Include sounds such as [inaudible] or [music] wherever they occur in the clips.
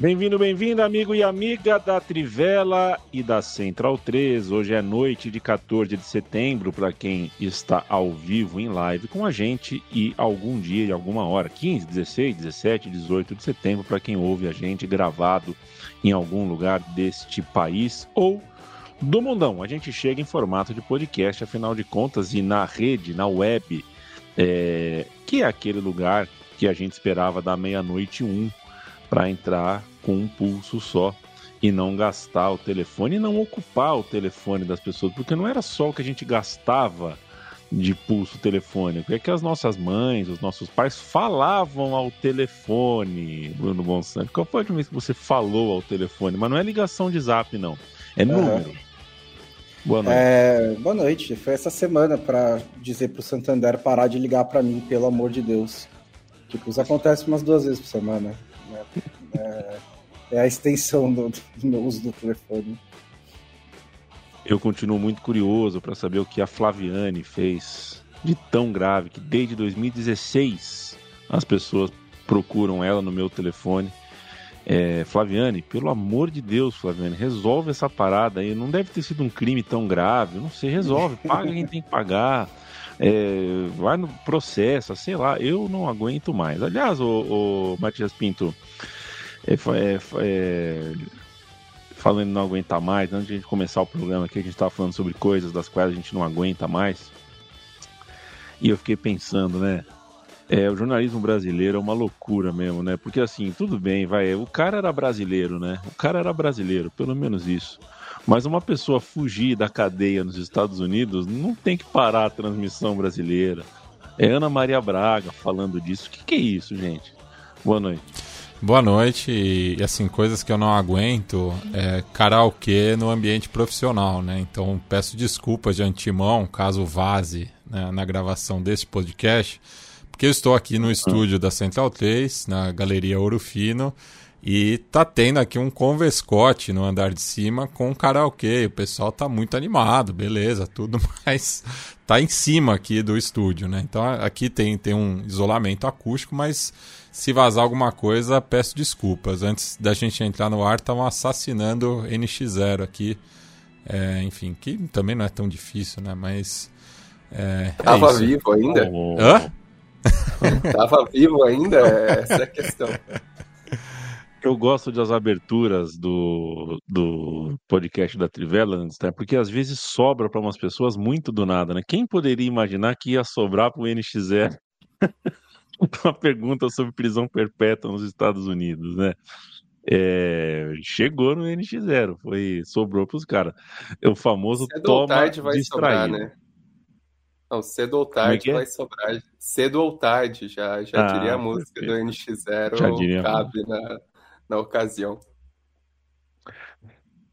Bem-vindo, bem-vindo, amigo e amiga da Trivela e da Central 3. Hoje é noite de 14 de setembro para quem está ao vivo em live com a gente e algum dia alguma hora, 15, 16, 17, 18 de setembro para quem ouve a gente gravado em algum lugar deste país ou do mundão. A gente chega em formato de podcast, afinal de contas, e na rede, na web, é, que é aquele lugar que a gente esperava da meia-noite um para entrar com um pulso só e não gastar o telefone e não ocupar o telefone das pessoas, porque não era só o que a gente gastava de pulso telefônico, é que as nossas mães, os nossos pais falavam ao telefone, Bruno Monsanto. Qual foi a última vez que você falou ao telefone? Mas não é ligação de zap, não. É número. Uhum. Boa noite. É, boa noite. Foi essa semana para dizer pro Santander parar de ligar para mim, pelo amor de Deus. Tipo, isso acontece umas duas vezes por semana. Né? É, é, a extensão do, do uso do telefone. Eu continuo muito curioso para saber o que a Flaviane fez de tão grave que desde 2016 as pessoas procuram ela no meu telefone. É, Flaviane, pelo amor de Deus, Flaviane, resolve essa parada aí. Não deve ter sido um crime tão grave. Não sei, resolve. Paga quem tem que pagar é, vai no processo, sei lá, eu não aguento mais. Aliás, o, o Matias Pinto, é, é, é, falando não aguentar mais, antes de a gente começar o programa aqui, a gente estava falando sobre coisas das quais a gente não aguenta mais. E eu fiquei pensando, né? É, o jornalismo brasileiro é uma loucura mesmo, né? Porque assim, tudo bem, vai. O cara era brasileiro, né? O cara era brasileiro, pelo menos isso. Mas uma pessoa fugir da cadeia nos Estados Unidos não tem que parar a transmissão brasileira. É Ana Maria Braga falando disso. O que, que é isso, gente? Boa noite. Boa noite. E assim, coisas que eu não aguento é karaokê no ambiente profissional, né? Então peço desculpas de antemão caso vaze né, na gravação desse podcast, porque eu estou aqui no estúdio da Central 3, na Galeria Ouro Fino, e tá tendo aqui um converscote no andar de cima com karaokê. O pessoal tá muito animado, beleza, tudo, [laughs] mas tá em cima aqui do estúdio, né? Então aqui tem, tem um isolamento acústico, mas se vazar alguma coisa, peço desculpas. Antes da gente entrar no ar, estavam assassinando NX0 aqui. É, enfim, que também não é tão difícil, né? Mas. É, é Tava vivo ainda? Hã? Tava vivo ainda? Essa é a questão. [laughs] Eu gosto das aberturas do, do podcast da Trivela, né? porque às vezes sobra para umas pessoas muito do nada, né? Quem poderia imaginar que ia sobrar para o NX0 [laughs] uma pergunta sobre prisão perpétua nos Estados Unidos, né? É, chegou no NX0, foi, sobrou para os caras. É o famoso cedo toma ou tarde vai distraído. sobrar, né? Não, cedo ou é tarde é vai sobrar. Cedo ou tarde, já, já ah, diria a música perfeito. do NX0, cabe na, na ocasião.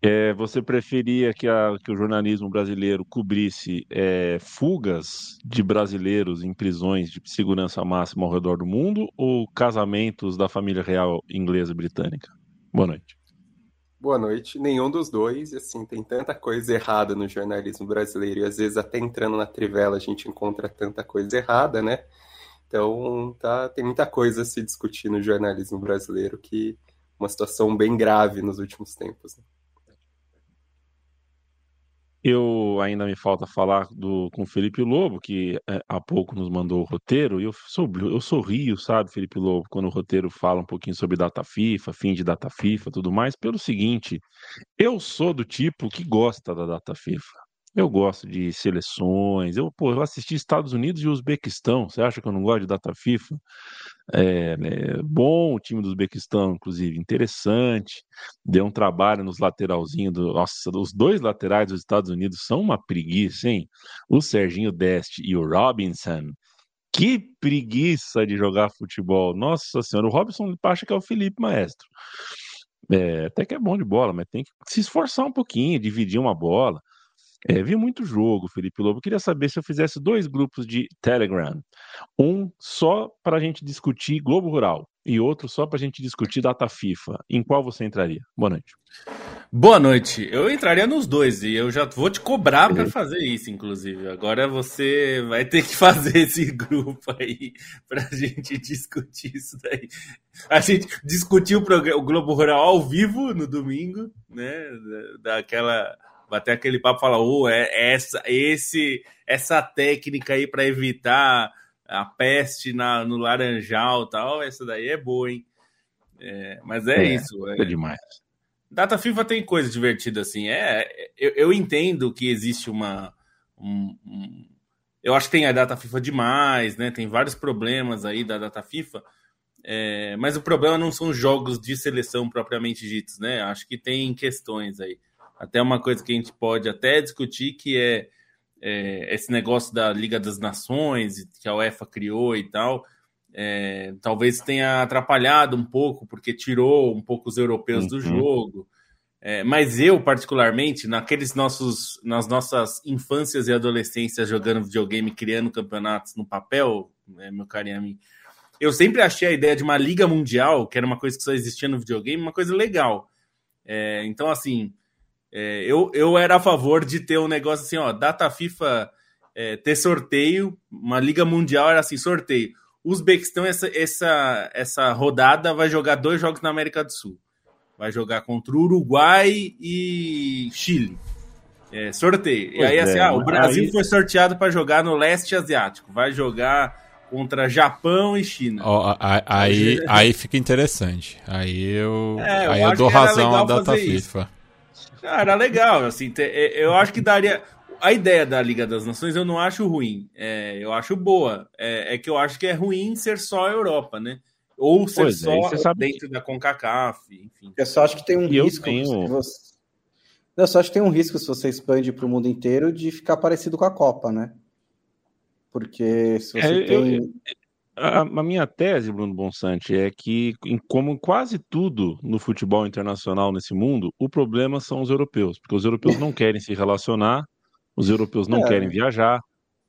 É, você preferia que, a, que, o jornalismo brasileiro cobrisse é, fugas de brasileiros em prisões de segurança máxima ao redor do mundo ou casamentos da família real inglesa e britânica? Boa noite. Boa noite. Nenhum dos dois. Assim, tem tanta coisa errada no jornalismo brasileiro e às vezes até entrando na trivela a gente encontra tanta coisa errada, né? Então, tá, tem muita coisa a se discutir no jornalismo brasileiro que uma situação bem grave nos últimos tempos. Né? Eu ainda me falta falar do, com o Felipe Lobo, que é, há pouco nos mandou o roteiro, e eu, sou, eu sorrio, sabe, Felipe Lobo, quando o roteiro fala um pouquinho sobre data FIFA, fim de data FIFA tudo mais, pelo seguinte, eu sou do tipo que gosta da data FIFA. Eu gosto de seleções. Eu, pô, eu assisti Estados Unidos e Uzbequistão. Você acha que eu não gosto de data FIFA? É, é, bom o time do Uzbequistão, inclusive, interessante. Deu um trabalho nos lateralzinhos. Do, nossa, os dois laterais dos Estados Unidos são uma preguiça, hein? O Serginho Deste e o Robinson. Que preguiça de jogar futebol. Nossa senhora, o Robinson acha que é o Felipe Maestro. É, até que é bom de bola, mas tem que se esforçar um pouquinho, dividir uma bola. É, vi muito jogo, Felipe Lobo. Queria saber se eu fizesse dois grupos de Telegram. Um só para a gente discutir Globo Rural e outro só para a gente discutir data FIFA. Em qual você entraria? Boa noite. Boa noite. Eu entraria nos dois e eu já vou te cobrar para fazer isso, inclusive. Agora você vai ter que [laughs] fazer esse grupo aí para a gente discutir isso daí. A gente discutiu o, o Globo Rural ao vivo no domingo, né? Daquela bater aquele papo e falar, oh, é essa, esse, essa técnica aí para evitar a peste na, no laranjal tal, essa daí é boa, hein? É, mas é, é isso. É, é, demais. Data FIFA tem coisa divertida assim. É, eu, eu entendo que existe uma. Um, um, eu acho que tem a data FIFA demais, né? Tem vários problemas aí da data FIFA. É, mas o problema não são jogos de seleção propriamente ditos, né? Acho que tem questões aí até uma coisa que a gente pode até discutir, que é, é esse negócio da Liga das Nações, que a UEFA criou e tal, é, talvez tenha atrapalhado um pouco, porque tirou um pouco os europeus uhum. do jogo. É, mas eu, particularmente, naqueles nossos, nas nossas infâncias e adolescências jogando videogame, criando campeonatos no papel, né, meu carinho a mim, eu sempre achei a ideia de uma liga mundial, que era uma coisa que só existia no videogame, uma coisa legal. É, então, assim, é, eu, eu era a favor de ter um negócio assim, ó, data FIFA é, ter sorteio, uma liga mundial era assim, sorteio. Uzbequistão, essa, essa, essa rodada, vai jogar dois jogos na América do Sul. Vai jogar contra o Uruguai e Chile. É, sorteio. Pois e aí, assim, é, ah, o Brasil aí... foi sorteado para jogar no leste asiático. Vai jogar contra Japão e China. Oh, aí, [laughs] aí fica interessante. Aí eu, é, eu aí eu dou razão à data FIFA. Isso. Cara, era legal, assim, é, eu acho que daria. A ideia da Liga das Nações eu não acho ruim, é, eu acho boa. É, é, que eu acho que é ruim ser só a Europa, né? Ou ser pois é, só é, dentro da CONCACAF, enfim. Eu só acho que tem um e risco. Tenho... Você... Eu só acho que tem um risco se você expande para o mundo inteiro de ficar parecido com a Copa, né? Porque se você é, tem. Eu, a, a, minha tese, Bruno Bonsante, é que, em, como quase tudo no futebol internacional nesse mundo, o problema são os europeus, porque os europeus não querem se relacionar, os europeus não é. querem viajar,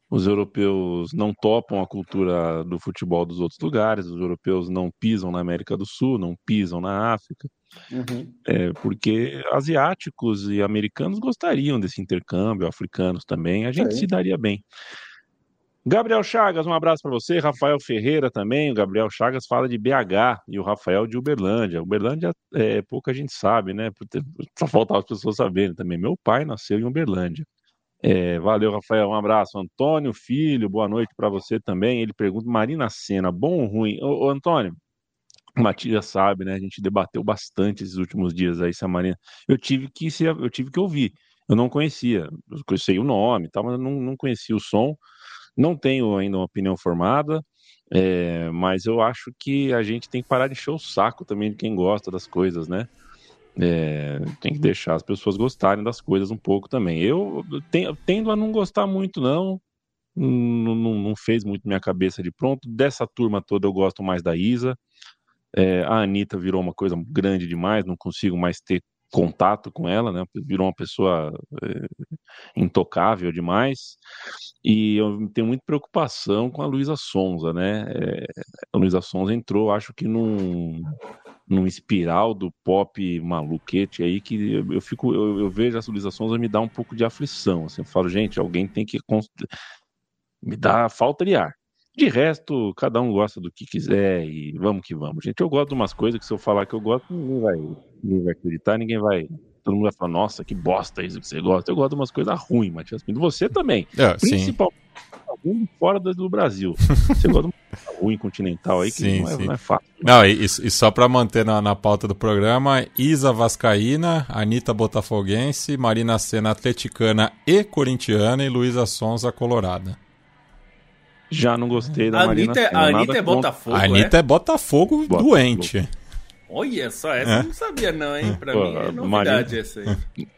os europeus não topam a cultura do futebol dos outros lugares, os europeus não pisam na América do Sul, não pisam na África, uhum. é, porque asiáticos e americanos gostariam desse intercâmbio, africanos também, a gente é. se daria bem. Gabriel Chagas, um abraço para você. Rafael Ferreira também. O Gabriel Chagas fala de BH e o Rafael de Uberlândia. Uberlândia, é, pouca gente sabe, né? Só faltava as pessoas saberem também. Meu pai nasceu em Uberlândia. É, valeu, Rafael. Um abraço. Antônio Filho, boa noite para você também. Ele pergunta: Marina Senna, bom ou ruim? Ô, ô Antônio, Matias sabe, né? A gente debateu bastante esses últimos dias aí se a Marina. Eu tive que, eu tive que ouvir. Eu não conhecia. Eu conheci o nome, tal, mas eu não, não conhecia o som. Não tenho ainda uma opinião formada, é, mas eu acho que a gente tem que parar de encher o saco também de quem gosta das coisas, né? É, tem que deixar as pessoas gostarem das coisas um pouco também. Eu tendo a não gostar muito, não. Não, não, não, fez muito minha cabeça de pronto. Dessa turma toda eu gosto mais da Isa. É, a Anitta virou uma coisa grande demais, não consigo mais ter contato com ela, né? Virou uma pessoa é, intocável demais. E eu tenho muita preocupação com a Luísa Sonza, né? É, a Luísa Sonza entrou, acho que num, num espiral do pop maluquete aí que eu fico, eu, eu vejo a Luísa Sonza me dá um pouco de aflição. Assim, eu falo, gente, alguém tem que me dá falta de ar. De resto, cada um gosta do que quiser e vamos que vamos. Gente, eu gosto de umas coisas que se eu falar que eu gosto, ninguém vai, ninguém vai acreditar, ninguém vai. Todo mundo vai falar, nossa, que bosta isso que você gosta. Eu gosto de umas coisas ruins, Matias Pinto. Você também. [laughs] É, Principalmente fora do Brasil. [laughs] Você gosta de uma coisa ruim continental aí, que sim, não, é, não, é, fácil. Não, e, e só para manter na, na pauta do programa, Isa Vascaína, Anitta Botafoguense, Marina Sena Atleticana e Corintiana e Luísa Sonza Colorada. Já não gostei da a Marina Anitta, Senna. A Anitta é Botafogo, A Anitta é, Botafogo Botafogo. doente. Olha só, essa É? eu não sabia não, hein? Pra Pô, mim é a novidade Marina- essa aí. [laughs]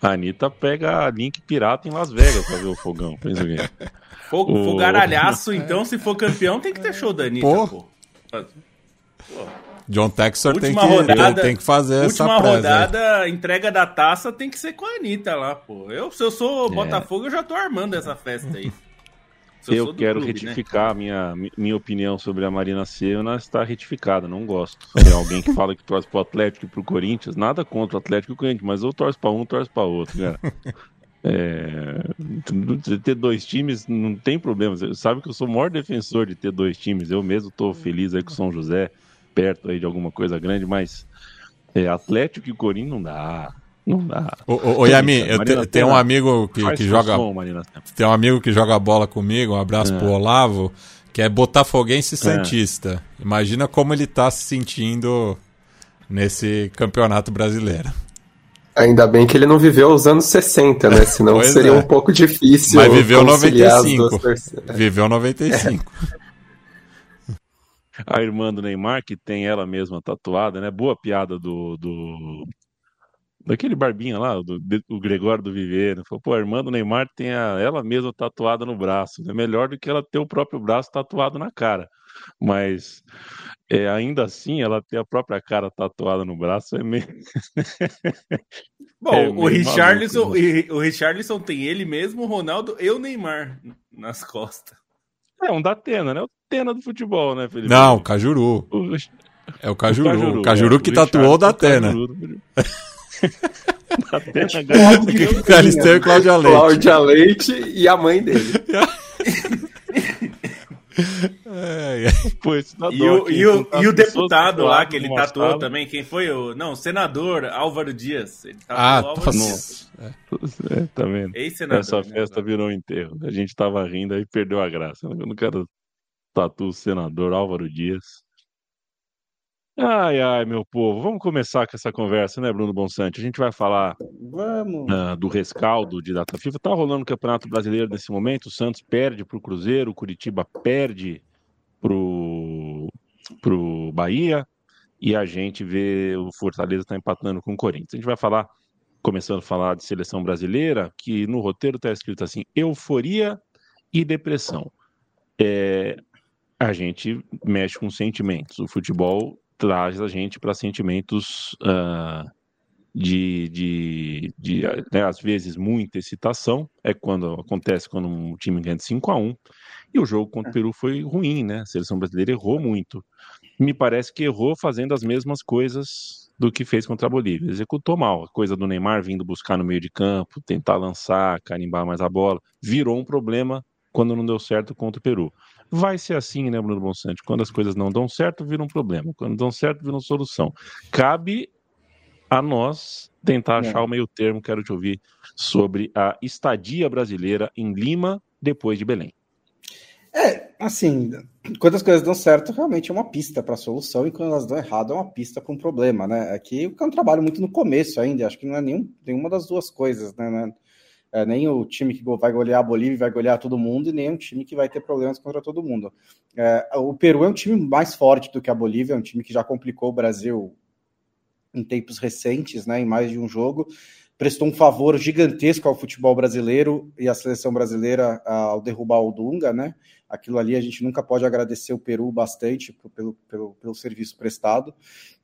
A Anitta pega link pirata em Las Vegas pra ver o fogão. Pensa o quê? Fogo, O- fogaralhaço, então, se for campeão, tem que ter show da Anitta, Pô. pô. John Texor tem que, Última rodada- tem que fazer essa Última rodada, entrega da taça tem que ser com a Anitta lá, pô. Eu, se eu sou É. Botafogo, eu já tô armando essa festa aí. Se Eu, do quero clube, né? retificar minha, minha opinião sobre a Marina Senna está retificada, não gosto. Tem alguém que fala que torce pro Atlético e pro Corinthians, nada contra o Atlético e o Corinthians, mas ou torce pra um, torce pra outro, cara. É, ter dois times não tem problema. Você sabe que eu sou o maior defensor de ter dois times. Eu mesmo tô feliz aí com o São José, perto aí de alguma coisa grande, mas é, Atlético e Corinthians não dá. Não dá. Ô, ô, Yami, eu te- tenho um amigo que, que joga. som. Tem um amigo que joga bola comigo, um abraço É. pro Olavo, que é botafoguense santista. Imagina como ele tá se sentindo nesse campeonato brasileiro. Ainda bem que ele não viveu os anos 60, né? [laughs] Senão Pois seria é. um pouco difícil. Mas viveu conciliar as 95. duas torcidas. Viveu 95. A irmã do Neymar, que tem ela mesma tatuada, né? Boa piada do. do... Daquele barbinha lá, do, do Gregório do Viveiro. Falou, pô, a irmã do Neymar tem a, ela mesma tatuada no braço. É melhor do que ela ter o próprio braço tatuado na cara. Mas é, ainda assim, ela ter a própria cara tatuada no braço é meio. [laughs] Bom, É o meio Richarlison, maluco, né? o Richarlison tem ele mesmo, o Ronaldo e o Neymar nas costas. É um da Atena, né? O Atena do futebol, né, Felipe? Não, o Cajuru. O, É o Cajuru. O Cajuru, é, que o tatuou o da Richarlison, Atena. Cajuru do futebol. Atena tipo [laughs] Galisteu [laughs] e Cláudia Leite. Cláudia Leite e a mãe dele. É, é. Pô, isso dá E o, quem e o, e o deputado lá que ele tatuou também, quem foi o. Não, senador Álvaro Dias. Ele Ah, Álvaro Dias. nossa. É, tá vendo? Ex-senador. Essa né, festa virou um enterro. A gente tava rindo aí perdeu a graça. Eu não quero tatu o senador Álvaro Dias. Ai, ai, meu povo. Vamos começar com essa conversa, né, Bruno Bonsante? A gente vai falar Vamos. ah, do rescaldo de data FIFA. Tá rolando o Campeonato Brasileiro nesse momento. O Santos perde pro Cruzeiro, o Curitiba perde pro, pro Bahia e a gente vê o Fortaleza tá empatando com o Corinthians. A gente vai falar, começando a falar de seleção brasileira, que no roteiro tá escrito assim: euforia e depressão. É, a gente mexe com sentimentos. O futebol traz a gente para sentimentos ah, de, de, de né, às vezes, muita excitação. É quando acontece quando um time ganha de 5 a 1 E o jogo contra o Peru foi ruim, né? A seleção brasileira errou muito. Me parece que errou fazendo as mesmas coisas do que fez contra a Bolívia. Executou mal. A coisa do Neymar vindo buscar no meio de campo, tentar lançar, carimbar mais a bola, virou um problema quando não deu certo contra o Peru. Vai ser assim, né, Bruno Bonsante? Quando as coisas não dão certo, vira um problema. Quando dão certo, vira uma solução. Cabe a nós tentar achar É. o meio termo. Quero te ouvir sobre a estadia brasileira em Lima depois de Belém. É, assim, quando as coisas dão certo, realmente é uma pista para a solução, e quando elas dão errado, é uma pista para um problema, né? Aqui é um trabalho muito no começo ainda, acho que não é nenhum, nenhuma das duas coisas, né? É- nem o time que vai golear a Bolívia vai golear todo mundo, e nem um time que vai ter problemas contra todo mundo. É, o Peru é um time mais forte do que a Bolívia, é um time que já complicou o Brasil em tempos recentes, né? Em mais de um jogo. Prestou um favor gigantesco ao futebol brasileiro e à seleção brasileira ao derrubar o Dunga, né? Aquilo ali a gente nunca pode agradecer o Peru bastante pelo, pelo, pelo serviço prestado.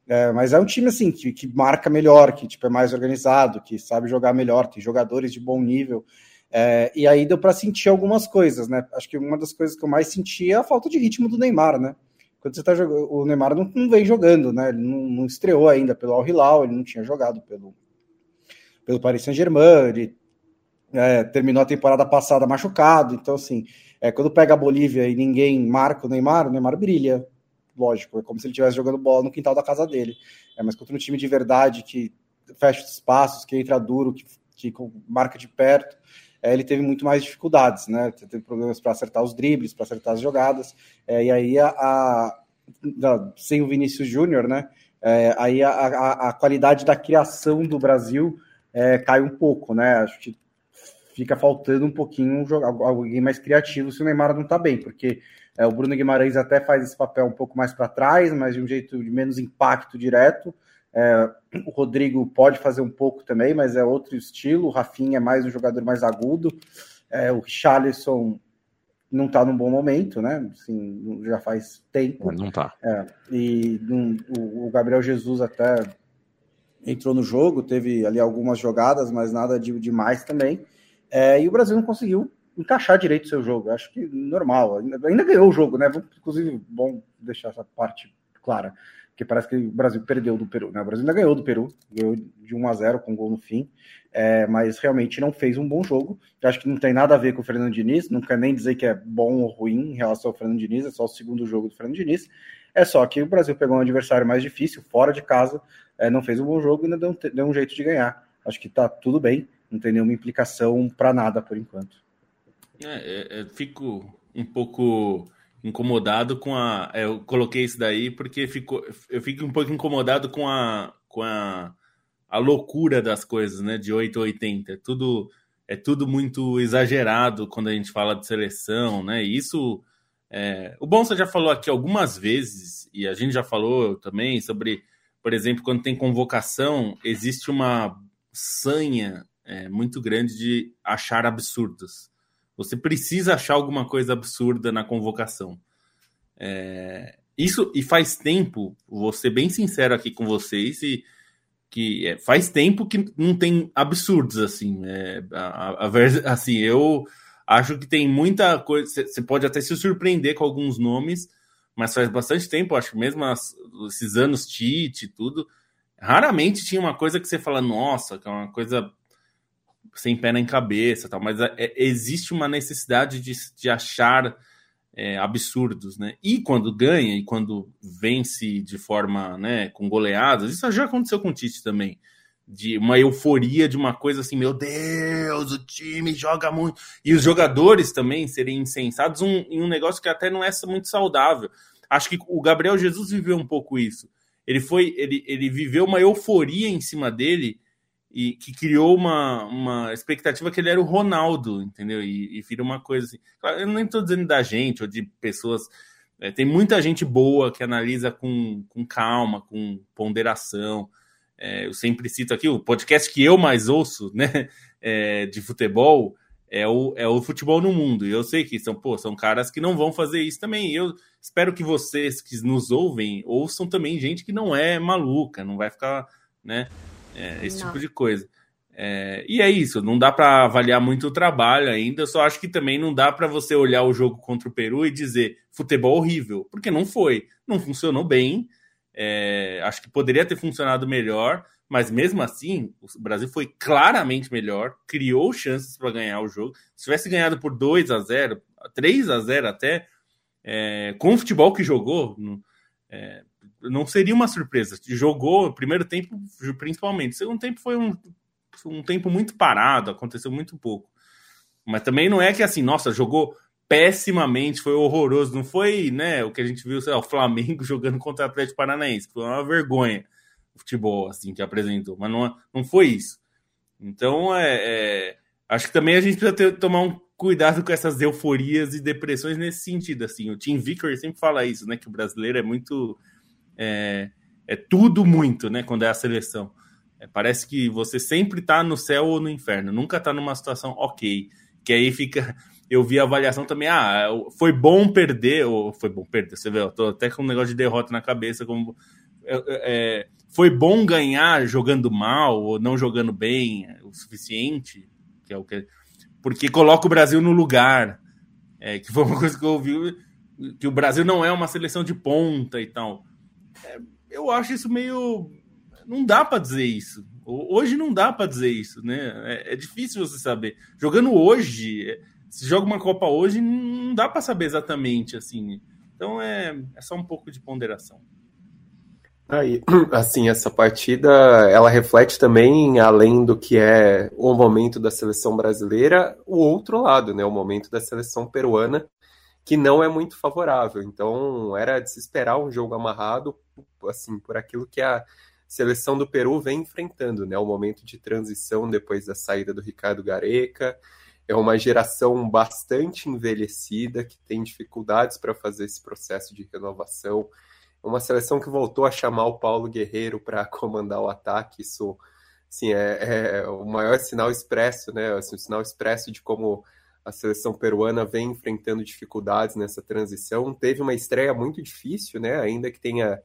É, mas é um time assim que, que marca melhor, que tipo, é mais organizado, que sabe jogar melhor, tem jogadores de bom nível. É, e aí deu para sentir algumas coisas, né? Acho que uma das coisas que eu mais senti é a falta de ritmo do Neymar, né? Quando você tá jogando, o Neymar não, não vem jogando, né? Ele não, não estreou ainda pelo Al Hilal, ele não tinha jogado pelo, pelo Paris Saint-Germain, ele é, terminou a temporada passada machucado, então assim, é, quando pega a Bolívia e ninguém marca o Neymar, o Neymar brilha, lógico, é como se ele estivesse jogando bola no quintal da casa dele. É, mas contra um time de verdade que fecha os espaços, que entra duro, que, que marca de perto, é, ele teve muito mais dificuldades, né? Teve problemas para acertar os dribles, para acertar as jogadas, é, e aí a, a, a, sem o Vinícius Júnior, né? É, aí a, a, a, qualidade da criação do Brasil é, cai um pouco, né? Acho que fica faltando um pouquinho um, alguém mais criativo se o Neymar não está bem, porque é, o Bruno Guimarães até faz esse papel um pouco mais para trás, mas de um jeito de menos impacto direto. É, o Rodrigo pode fazer um pouco também, mas é outro estilo. O Rafinha é mais um jogador mais agudo. É, o Richarlison não está num bom momento, né? Assim, já faz tempo. Não está. É, e um, o, o, Gabriel Jesus até entrou no jogo, teve ali algumas jogadas, mas nada de demais também. É, e o Brasil não conseguiu encaixar direito o seu jogo. Acho que normal. Ainda, ainda ganhou o jogo, né? Inclusive, bom deixar essa parte clara porque parece que o Brasil perdeu do Peru. Né? O Brasil ainda ganhou do Peru, ganhou de 1 a 0 com gol no fim, é, mas realmente não fez um bom jogo. Eu acho que não tem nada a ver com o Fernando Diniz, não quer nem dizer que é bom ou ruim em relação ao Fernando Diniz, é só o segundo jogo do Fernando Diniz. É só que o Brasil pegou um adversário mais difícil, fora de casa, é, não fez um bom jogo e ainda deu, deu um jeito de ganhar. Acho que tá tudo bem, não tem nenhuma implicação para nada por enquanto. É, é, é fico um pouco incomodado com a. É, eu coloquei isso daí porque ficou, eu fico um pouco incomodado com a, com a, a loucura das coisas, né? De 8 a 80. É tudo, é tudo muito exagerado quando a gente fala de seleção, né? E isso. É, o Bonsa já falou aqui algumas vezes, e a gente já falou também sobre, por exemplo, quando tem convocação, existe uma sanha é, muito grande de achar absurdos. Você precisa achar alguma coisa absurda na convocação. É, isso e faz tempo, vou ser bem sincero aqui com vocês, e que é, faz tempo que não tem absurdos assim. É, a, a, assim, eu acho que tem muita coisa. Você pode até se surpreender com alguns nomes, mas faz bastante tempo, acho que mesmo as, esses anos Tite e tudo, raramente tinha uma coisa que você fala, nossa, que é uma coisa sem pé nem cabeça, tal, mas é, existe uma necessidade de, de achar é, absurdos, né? E quando ganha e quando vence de forma, né, com goleadas, isso já aconteceu com o Tite também, de uma euforia de uma coisa assim, meu Deus, o time joga muito, e os jogadores também serem insensados um, em um negócio que até não é muito saudável. Acho que o Gabriel Jesus viveu um pouco isso. Ele foi, ele, ele viveu uma euforia em cima dele e que criou uma, uma expectativa que ele era o Ronaldo, entendeu? E, e vira uma coisa assim. Claro, eu nem estou dizendo da gente ou de pessoas. É, tem muita gente boa que analisa com, com calma, com ponderação. É, eu sempre cito aqui o podcast que eu mais ouço, né, [laughs] é, de futebol. É o, é o futebol no mundo. E eu sei que são, pô, são caras que não vão fazer isso também. Eu espero que vocês que nos ouvem ouçam também gente que não é maluca, não vai ficar, né? É, esse não. tipo de coisa. É, e é isso, não dá para avaliar muito o trabalho ainda, só acho que também não dá para você olhar o jogo contra o Peru e dizer futebol horrível, porque não foi, não funcionou bem, é, acho que poderia ter funcionado melhor, mas mesmo assim, o Brasil foi claramente melhor, criou chances para ganhar o jogo. Se tivesse ganhado por 2 a 0 3 a 0 até, é, com o futebol que jogou, é, não seria uma surpresa. Jogou primeiro tempo, principalmente. Segundo tempo foi um, um tempo muito parado, aconteceu muito pouco. Mas também não é que assim, nossa, jogou pessimamente, foi horroroso. Não foi, né, o que a gente viu, lá, o Flamengo [laughs] jogando contra o Atlético Paranaense. Foi uma vergonha o futebol, assim, que apresentou. Mas não, não foi isso. Então, é, é acho que também a gente precisa ter, tomar um cuidado com essas euforias e depressões nesse sentido, assim. O Tim Vicker sempre fala isso, né, que o brasileiro é muito é, é tudo muito, né? Quando é a seleção. É, parece que você sempre tá no céu ou no inferno, nunca tá numa situação ok. Que aí fica. Eu vi a avaliação também, ah, foi bom perder, ou foi bom perder, você vê, eu tô até com um negócio de derrota na cabeça, como. É, é, foi bom ganhar jogando mal ou não jogando bem o suficiente, que é o que porque coloca o Brasil no lugar, é, que foi uma coisa que eu ouvi, que o Brasil não é uma seleção de ponta e tal. É, eu acho isso meio. Não dá para dizer isso. Hoje não dá para dizer isso, né? É, é, difícil você saber. Jogando hoje, é, se joga uma Copa hoje, não dá para saber exatamente assim. Então é, é só um pouco de ponderação. Aí, [clears throat] assim, essa partida, ela reflete também, além do que é o momento da seleção brasileira, o outro lado, né? O momento da seleção peruana, que não é muito favorável. Então, era de se esperar um jogo amarrado, assim, por aquilo que a seleção do Peru vem enfrentando, né? O momento de transição depois da saída do Ricardo Gareca, é uma geração bastante envelhecida que tem dificuldades para fazer esse processo de renovação. Uma seleção que voltou a chamar o Paulo Guerreiro para [laughs] comandar o ataque, isso assim, é, é, o maior sinal expresso, né? Assim, o sinal expresso de como a seleção peruana vem enfrentando dificuldades nessa transição. Teve uma estreia muito difícil, né? Ainda que tenha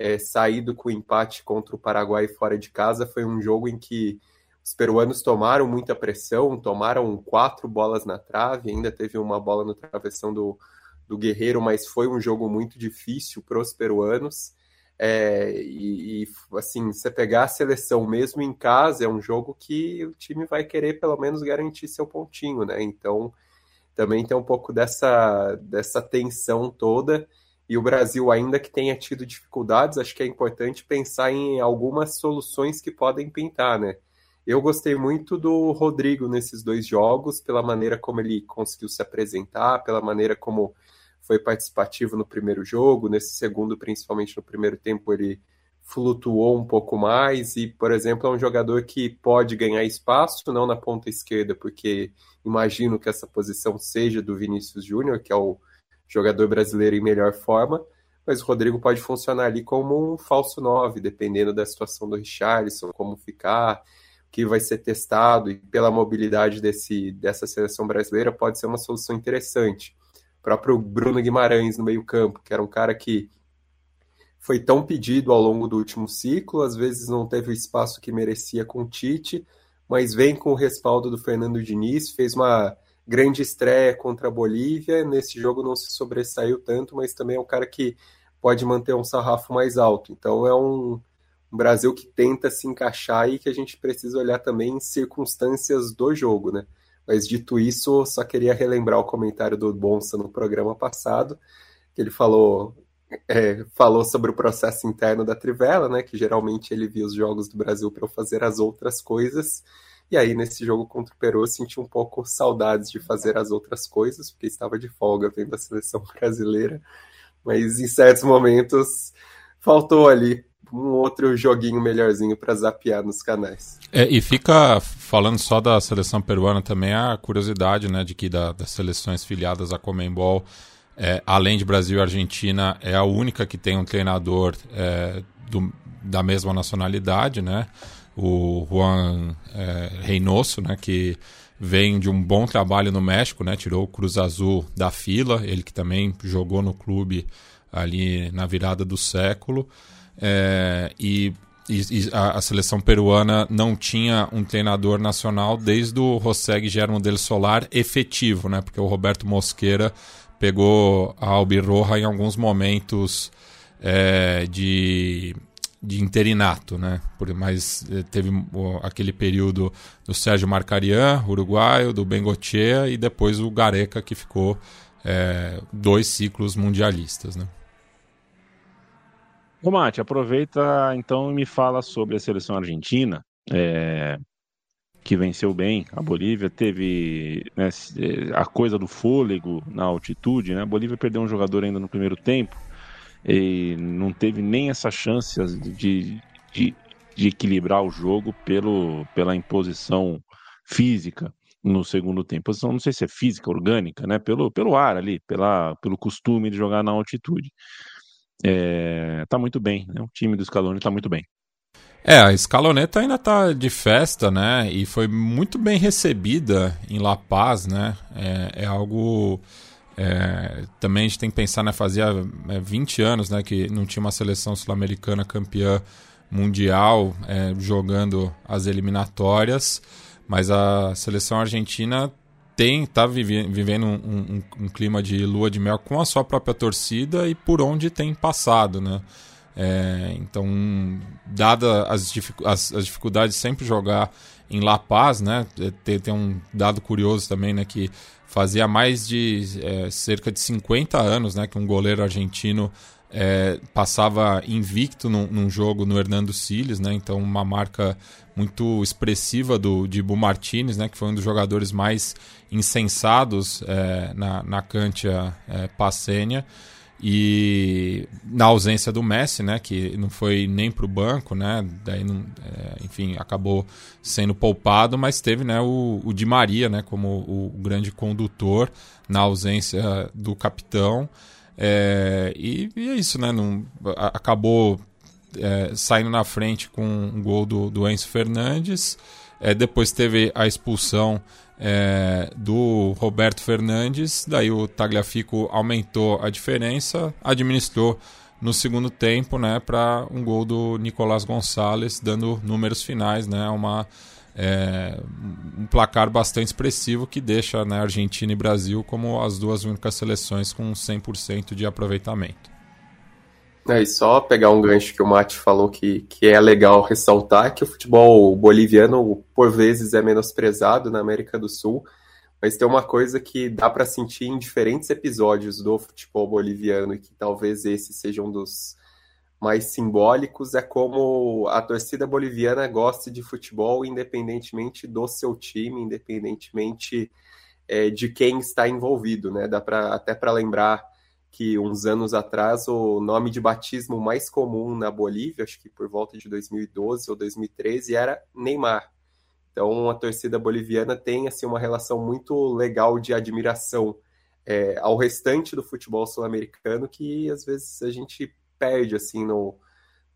é, saído com o empate contra o Paraguai fora de casa, foi um jogo em que os peruanos tomaram muita pressão, tomaram quatro bolas na trave, ainda teve uma bola no travessão do, do Guerreiro, mas foi um jogo muito difícil para os peruanos. É, e, e, assim, você pegar a seleção mesmo em casa, é um jogo que o time vai querer pelo menos garantir seu pontinho, né? Então também tem um pouco dessa, dessa tensão toda. E o Brasil, ainda que tenha tido dificuldades, acho que é importante pensar em algumas soluções que podem pintar, né? Eu gostei muito do Rodrigo nesses dois jogos, pela maneira como ele conseguiu se apresentar, pela maneira como foi participativo no primeiro jogo, nesse segundo, principalmente no primeiro tempo, ele flutuou um pouco mais e, por exemplo, é um jogador que pode ganhar espaço, não na ponta esquerda, porque imagino que essa posição seja do Vinícius Júnior, que é o jogador brasileiro em melhor forma, mas o Rodrigo pode funcionar ali como um falso 9, dependendo da situação do Richarlison, como ficar, que vai ser testado e pela mobilidade desse, dessa seleção brasileira pode ser uma solução interessante. Próprio Bruno Guimarães no meio-campo, que era um cara que foi tão pedido ao longo do último ciclo, às vezes não teve o espaço que merecia com o Tite, mas vem com o respaldo do Fernando Diniz, fez uma grande estreia contra a Bolívia, nesse jogo não se sobressaiu tanto, mas também é um cara que pode manter um sarrafo mais alto. Então é um, um Brasil que tenta se encaixar e que a gente precisa olhar também em circunstâncias do jogo, né? Mas dito isso, só queria relembrar o comentário do Bonsa no programa passado, que ele falou é, falou sobre o processo interno da Trivela, né? Que geralmente ele via os jogos do Brasil para fazer as outras coisas. E aí, nesse jogo contra o Peru, eu senti um pouco saudades de fazer as outras coisas, porque estava de folga vendo a seleção [laughs] brasileira. Mas em certos momentos faltou ali um outro joguinho melhorzinho para zapear nos canais. É, e fica falando só da seleção peruana também a curiosidade, né, de que da, das seleções filiadas à Comembol, é, além de Brasil e Argentina, é a única que tem um treinador é, do, da mesma nacionalidade, né? O Juan é, Reynoso, né, que vem de um bom trabalho no México, né? Tirou o Cruz Azul da fila, ele que também jogou no clube ali na virada do século. É, e, e a, a, seleção peruana não tinha um treinador nacional desde o José Guillermo del Solar efetivo, né? Porque o Roberto Mosqueira pegou a Albirroja em alguns momentos é, de, de interinato, né? Por, mas é, teve aquele período do Sérgio Marcarian, uruguaio, do Bengochea e depois o Gareca que ficou é, dois ciclos mundialistas, né? Romate, aproveita então e me fala sobre a seleção argentina, é, que venceu bem. A Bolívia teve né, a coisa do fôlego na altitude, né? A Bolívia perdeu um jogador ainda no primeiro tempo e não teve nem essa chance de, de, de equilibrar o jogo pelo, pela imposição física no segundo tempo. Posição, não sei se é física, orgânica, né? Pelo, pelo ar ali, pela, pelo costume de jogar na altitude é, tá muito bem, né? O time do Scaloni tá muito bem. É, a Scaloneta ainda tá de festa, né? E foi muito bem recebida em La Paz, né? É, é algo. É, também a gente tem que pensar, né? Fazia 20 é, anos né, que não tinha uma seleção sul-americana campeã mundial é, jogando as eliminatórias, mas a seleção argentina tem tá vive, vivendo um, um, um, clima de lua de mel com a sua própria torcida e por onde tem passado, né? É, então, dada as, as, as, dificuldades de sempre jogar em La Paz, né? É, tem, tem um dado curioso também, né? Que fazia mais de é, cerca de 50 anos, né? Que um goleiro argentino é, passava invicto num, num, jogo no Hernando Siles, né? Então uma marca muito expressiva do Dibu Martinez, né? Que foi um dos jogadores mais insensados é, na, na Cantia é, Passênia. E na ausência do Messi, né, que não foi nem para o banco, né, daí não, é, enfim, acabou sendo poupado, mas teve né, o, o Di Maria né, como o, o grande condutor na ausência do capitão. É, e, e, é isso, né, não, acabou é, saindo na frente com um gol do, do Enzo Fernandes. É, depois teve a expulsão é, do Roberto Fernandes, daí o Tagliafico aumentou a diferença, administrou no segundo tempo, né, para um gol do Nicolás Gonçalves, dando números finais, né, uma é, um placar bastante expressivo que deixa né, Argentina e Brasil como as duas únicas seleções com 100% de aproveitamento. É, e só pegar um gancho que o Mate falou que, que é legal ressaltar que o futebol boliviano, por vezes, é menosprezado na América do Sul, mas tem uma coisa que dá para sentir em diferentes episódios do futebol boliviano, e que talvez esse seja um dos mais simbólicos, é como a torcida boliviana gosta de futebol independentemente do seu time, independentemente é, de quem está envolvido, né? Dá pra, até para lembrar que uns anos atrás o nome de batismo mais comum na Bolívia, acho que por volta de 2012 ou 2013, era Neymar. Então a torcida boliviana tem assim uma relação muito legal de admiração é, ao restante do futebol sul-americano que às vezes a gente perde assim no,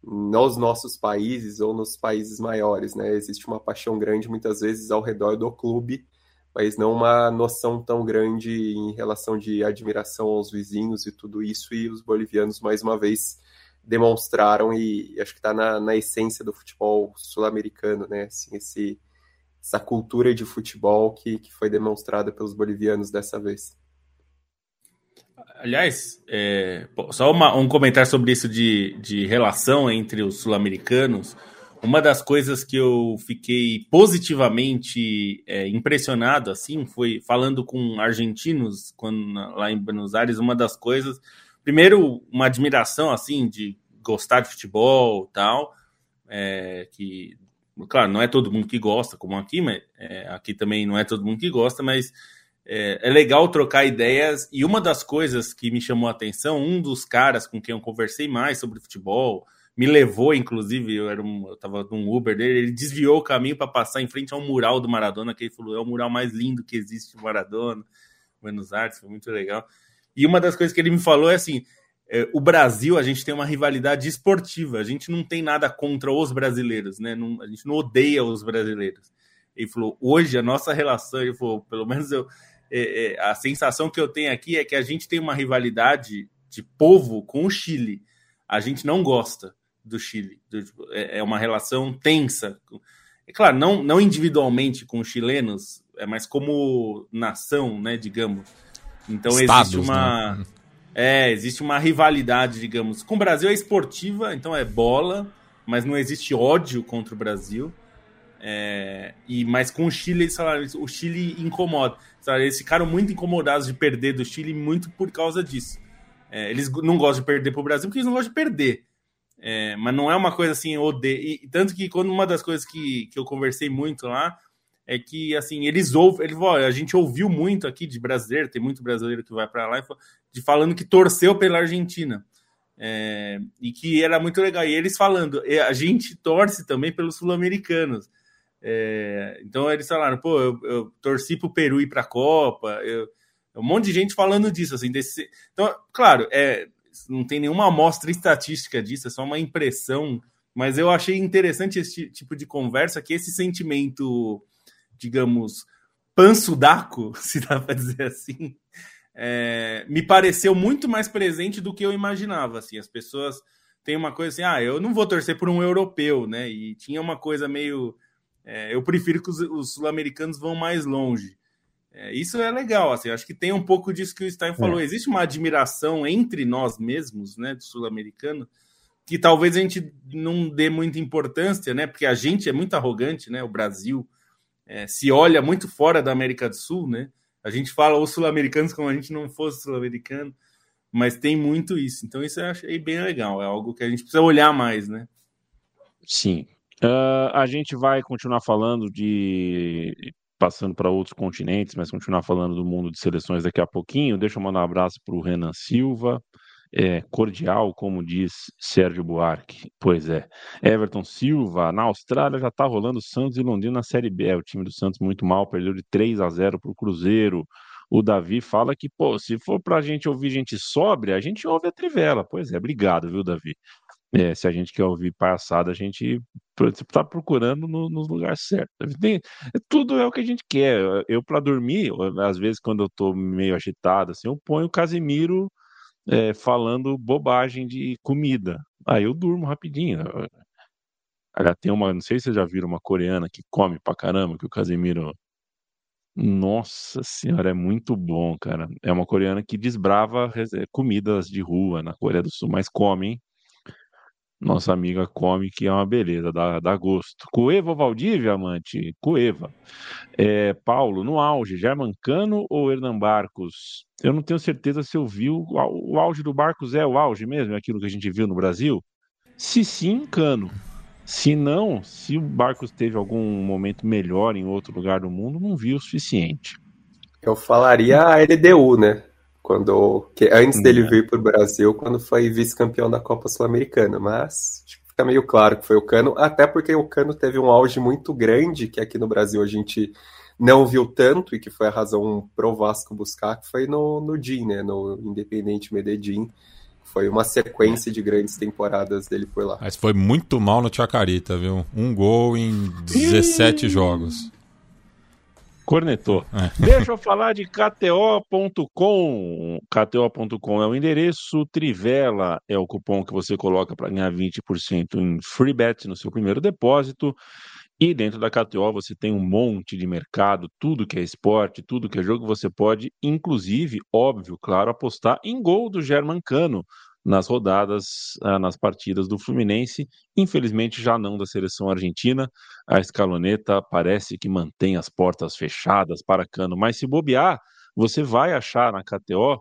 nos nossos países ou nos países maiores, né? Existe uma paixão grande muitas vezes ao redor do clube mas não uma noção tão grande em relação de admiração aos vizinhos e tudo isso, e os bolivianos, mais uma vez, demonstraram, e acho que está na, na, essência do futebol sul-americano, né? Assim, esse, essa cultura de futebol que, que foi demonstrada pelos bolivianos dessa vez. Aliás, é, só uma, um comentário sobre isso de, de relação entre os sul-americanos. Uma das coisas que eu fiquei positivamente é, impressionado, assim, foi falando com argentinos quando, lá em Buenos Aires, uma das coisas, primeiro, uma admiração, assim, de gostar de futebol tal, é, que, claro, não é todo mundo que gosta, como aqui, mas é, aqui também não é todo mundo que gosta, mas é, é, legal trocar ideias. E uma das coisas que me chamou a atenção, um dos caras com quem eu conversei mais sobre futebol, me levou, inclusive, eu, era um, eu tava num Uber dele, ele desviou o caminho para passar em frente ao mural do Maradona, que ele falou, é o mural mais lindo que existe do Maradona, Buenos Aires, foi muito legal. E uma das coisas que ele me falou é assim, é, o Brasil, a gente tem uma rivalidade esportiva, a gente não tem nada contra os brasileiros, né? Não, a gente não odeia os brasileiros. Ele falou, hoje a nossa relação, ele falou, pelo menos eu, é, é, a sensação que eu tenho aqui é que a gente tem uma rivalidade de povo com o Chile. A gente não gosta do Chile. Tipo, é, é uma relação tensa. É claro, não, não individualmente com os chilenos, é mas como nação, né, digamos. Então Estados, existe uma né? é, existe uma rivalidade, digamos. Com o Brasil é esportiva, então é bola, mas não existe ódio contra o Brasil. É, e mas com o Chile, falaram, o Chile incomoda. Eles ficaram muito incomodados de perder do Chile muito por causa disso. É, eles não gostam de perder para o Brasil porque eles não gostam de perder. É, mas não é uma coisa assim, odeio. E, tanto que quando uma das coisas que, que eu conversei muito lá é que assim, eles ouvem, a gente ouviu muito aqui de brasileiro, tem muito brasileiro que vai para lá de falando que torceu pela Argentina. É, e que era muito legal. E eles falando, a gente torce também pelos sul-americanos. É, então eles falaram, pô, eu, eu torci pro Peru ir para a Copa. Eu, um monte de gente falando disso, assim. Desse... Então, claro, é, não tem nenhuma amostra estatística disso, é só uma impressão. Mas eu achei interessante esse tipo de conversa, que esse sentimento, digamos, pansudaco, [laughs] se dá para dizer assim, é, me pareceu muito mais presente do que eu imaginava. Assim, as pessoas têm uma coisa assim, ah, eu não vou torcer por um europeu, né? E tinha uma coisa meio. É, eu prefiro que os, os sul-americanos vão mais longe. É, isso é legal, assim, acho que tem um pouco disso que o Stein falou. É. Existe uma admiração entre nós mesmos, né, do sul-americano, que talvez a gente não dê muita importância, né, porque a gente é muito arrogante, né, o Brasil é, se olha muito fora da América do Sul, né, a gente fala os sul-americanos como a gente não fosse sul-americano, mas tem muito isso. Então isso eu achei bem legal, é algo que a gente precisa olhar mais, né. Sim. Uh, a gente vai continuar falando de passando para outros continentes, mas continuar falando do mundo de seleções daqui a pouquinho. Deixa eu mandar um abraço para o Renan Silva. é, cordial, como diz Sérgio Buarque. Pois é. Everton Silva, na Austrália já está rolando Santos e Londrina na Série B. É, o time do Santos muito mal, perdeu de 3 a 0 para o Cruzeiro. O Davi fala que, pô, se for para a gente ouvir gente sóbria, a gente ouve a Trivela. Pois é, obrigado, viu, Davi? É, se a gente quer ouvir palhaçada, a gente está procurando no, nos lugares certos. Tem, tudo é o que a gente quer. Eu, para dormir, às vezes, quando eu estou meio agitado, assim, eu ponho o Casimiro é, falando bobagem de comida. Aí eu durmo rapidinho. Ela tem uma, não sei se vocês já viram uma coreana que come pra caramba, que o Casimiro. Nossa senhora, é muito bom, cara. É uma coreana que desbrava comidas de rua na Coreia do Sul, mas come, hein? Nossa amiga come, que é uma beleza, dá, dá gosto. Cueva Valdívia, amante? Cueva. É, Paulo, no auge, Germancano ou Hernan Barcos? Eu não tenho certeza se eu vi o, o auge do Barcos é o auge mesmo, é aquilo que a gente viu no Brasil? Se sim, Cano. Se não, se o Barcos teve algum momento melhor em outro lugar do mundo, não vi o suficiente. Eu falaria a LDU, né? Quando que antes dele uhum. vir para o Brasil, quando foi vice-campeão da Copa Sul-Americana, mas fica meio claro que foi o Cano, até porque o Cano teve um auge muito grande que aqui no Brasil a gente não viu tanto e que foi a razão pro Vasco buscar, que foi no, no DIN, né, no Independente Medellín. Foi uma sequência de grandes temporadas dele por lá. Mas foi muito mal no Chacarita, viu? Um gol em 17 jogos. Cornetou. É. [laughs] Deixa eu falar de KTO.com. KTO.com é o endereço, Trivela é o cupom que você coloca para ganhar 20% em free bet no seu primeiro depósito. E dentro da KTO você tem um monte de mercado, tudo que é esporte, tudo que é jogo, você pode, inclusive, óbvio, claro, apostar em gol do German Cano nas rodadas, ah, nas partidas do Fluminense. Infelizmente, já não da seleção argentina. A escaloneta parece que mantém as portas fechadas para Cano, mas se bobear, você vai achar na KTO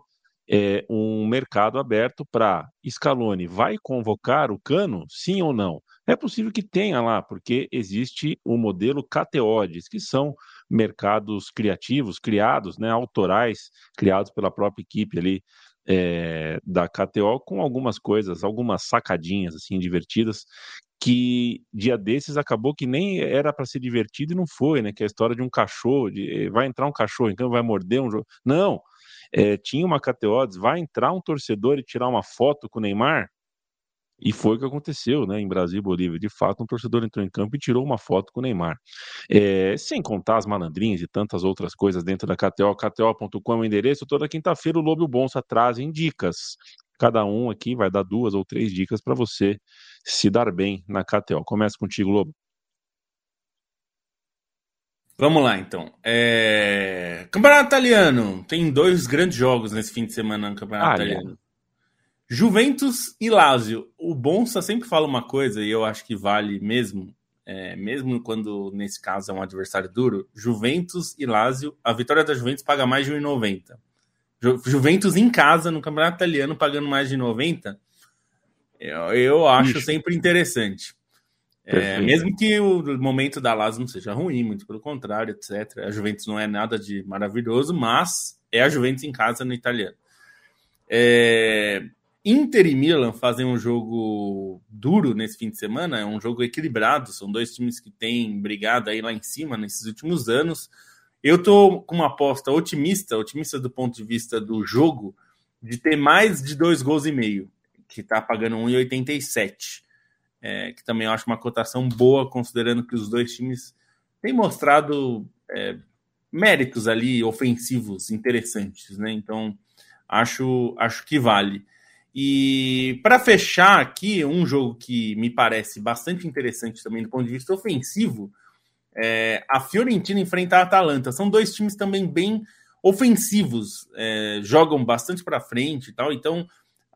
é, um mercado aberto para Scaloni. Vai convocar o Cano, sim ou não? É possível que tenha lá, porque existe o modelo KTOdes, que são mercados criativos, criados, né, autorais, criados pela própria equipe ali é, da KTO com algumas coisas, algumas sacadinhas assim divertidas que dia desses acabou que nem era para ser divertido e não foi, né? Que é a história de um cachorro, de, vai entrar um cachorro, então vai morder um jogo. Não, é, tinha uma KTO, vai entrar um torcedor e tirar uma foto com o Neymar. E foi o que aconteceu né, em Brasil e Bolívia. De fato, um torcedor entrou em campo e tirou uma foto com o Neymar. É, sem contar as malandrinhas e tantas outras coisas dentro da KTO. KTO.com é o endereço. Toda quinta-feira o Lobo e o Bonsa trazem dicas. Cada um aqui vai dar duas ou três dicas para você se dar bem na KTO. Começa contigo, Lobo. Vamos lá, então. É... Campeonato Italiano. Tem dois grandes jogos nesse fim de semana no Campeonato ah, Italiano. Juventus e Lazio. O Bonsa sempre fala uma coisa, e eu acho que vale mesmo, é, mesmo quando nesse caso é um adversário duro. Juventus e Lazio, a vitória da Juventus paga mais de 1,90. Ju, Juventus em casa, no Campeonato Italiano, pagando mais de 90. Eu, eu acho Ixi. sempre interessante. É, mesmo que o momento da Lazio não seja ruim, muito pelo contrário, etc. A Juventus não é nada de maravilhoso, mas é a Juventus em casa no italiano. É, Inter e Milan fazem um jogo duro nesse fim de semana, é um jogo equilibrado, são dois times que têm brigado aí lá em cima nesses últimos anos. Eu tô com uma aposta otimista, otimista do ponto de vista do jogo, de ter mais de dois gols e meio, que tá pagando 1,87. É, que também eu acho uma cotação boa, considerando que os dois times têm mostrado é, méritos ali ofensivos interessantes, né? Então acho, acho que vale. E para fechar aqui, um jogo que me parece bastante interessante também do ponto de vista ofensivo, é a Fiorentina enfrenta a Atalanta. São dois times também bem ofensivos, é, jogam bastante para frente e tal. Então,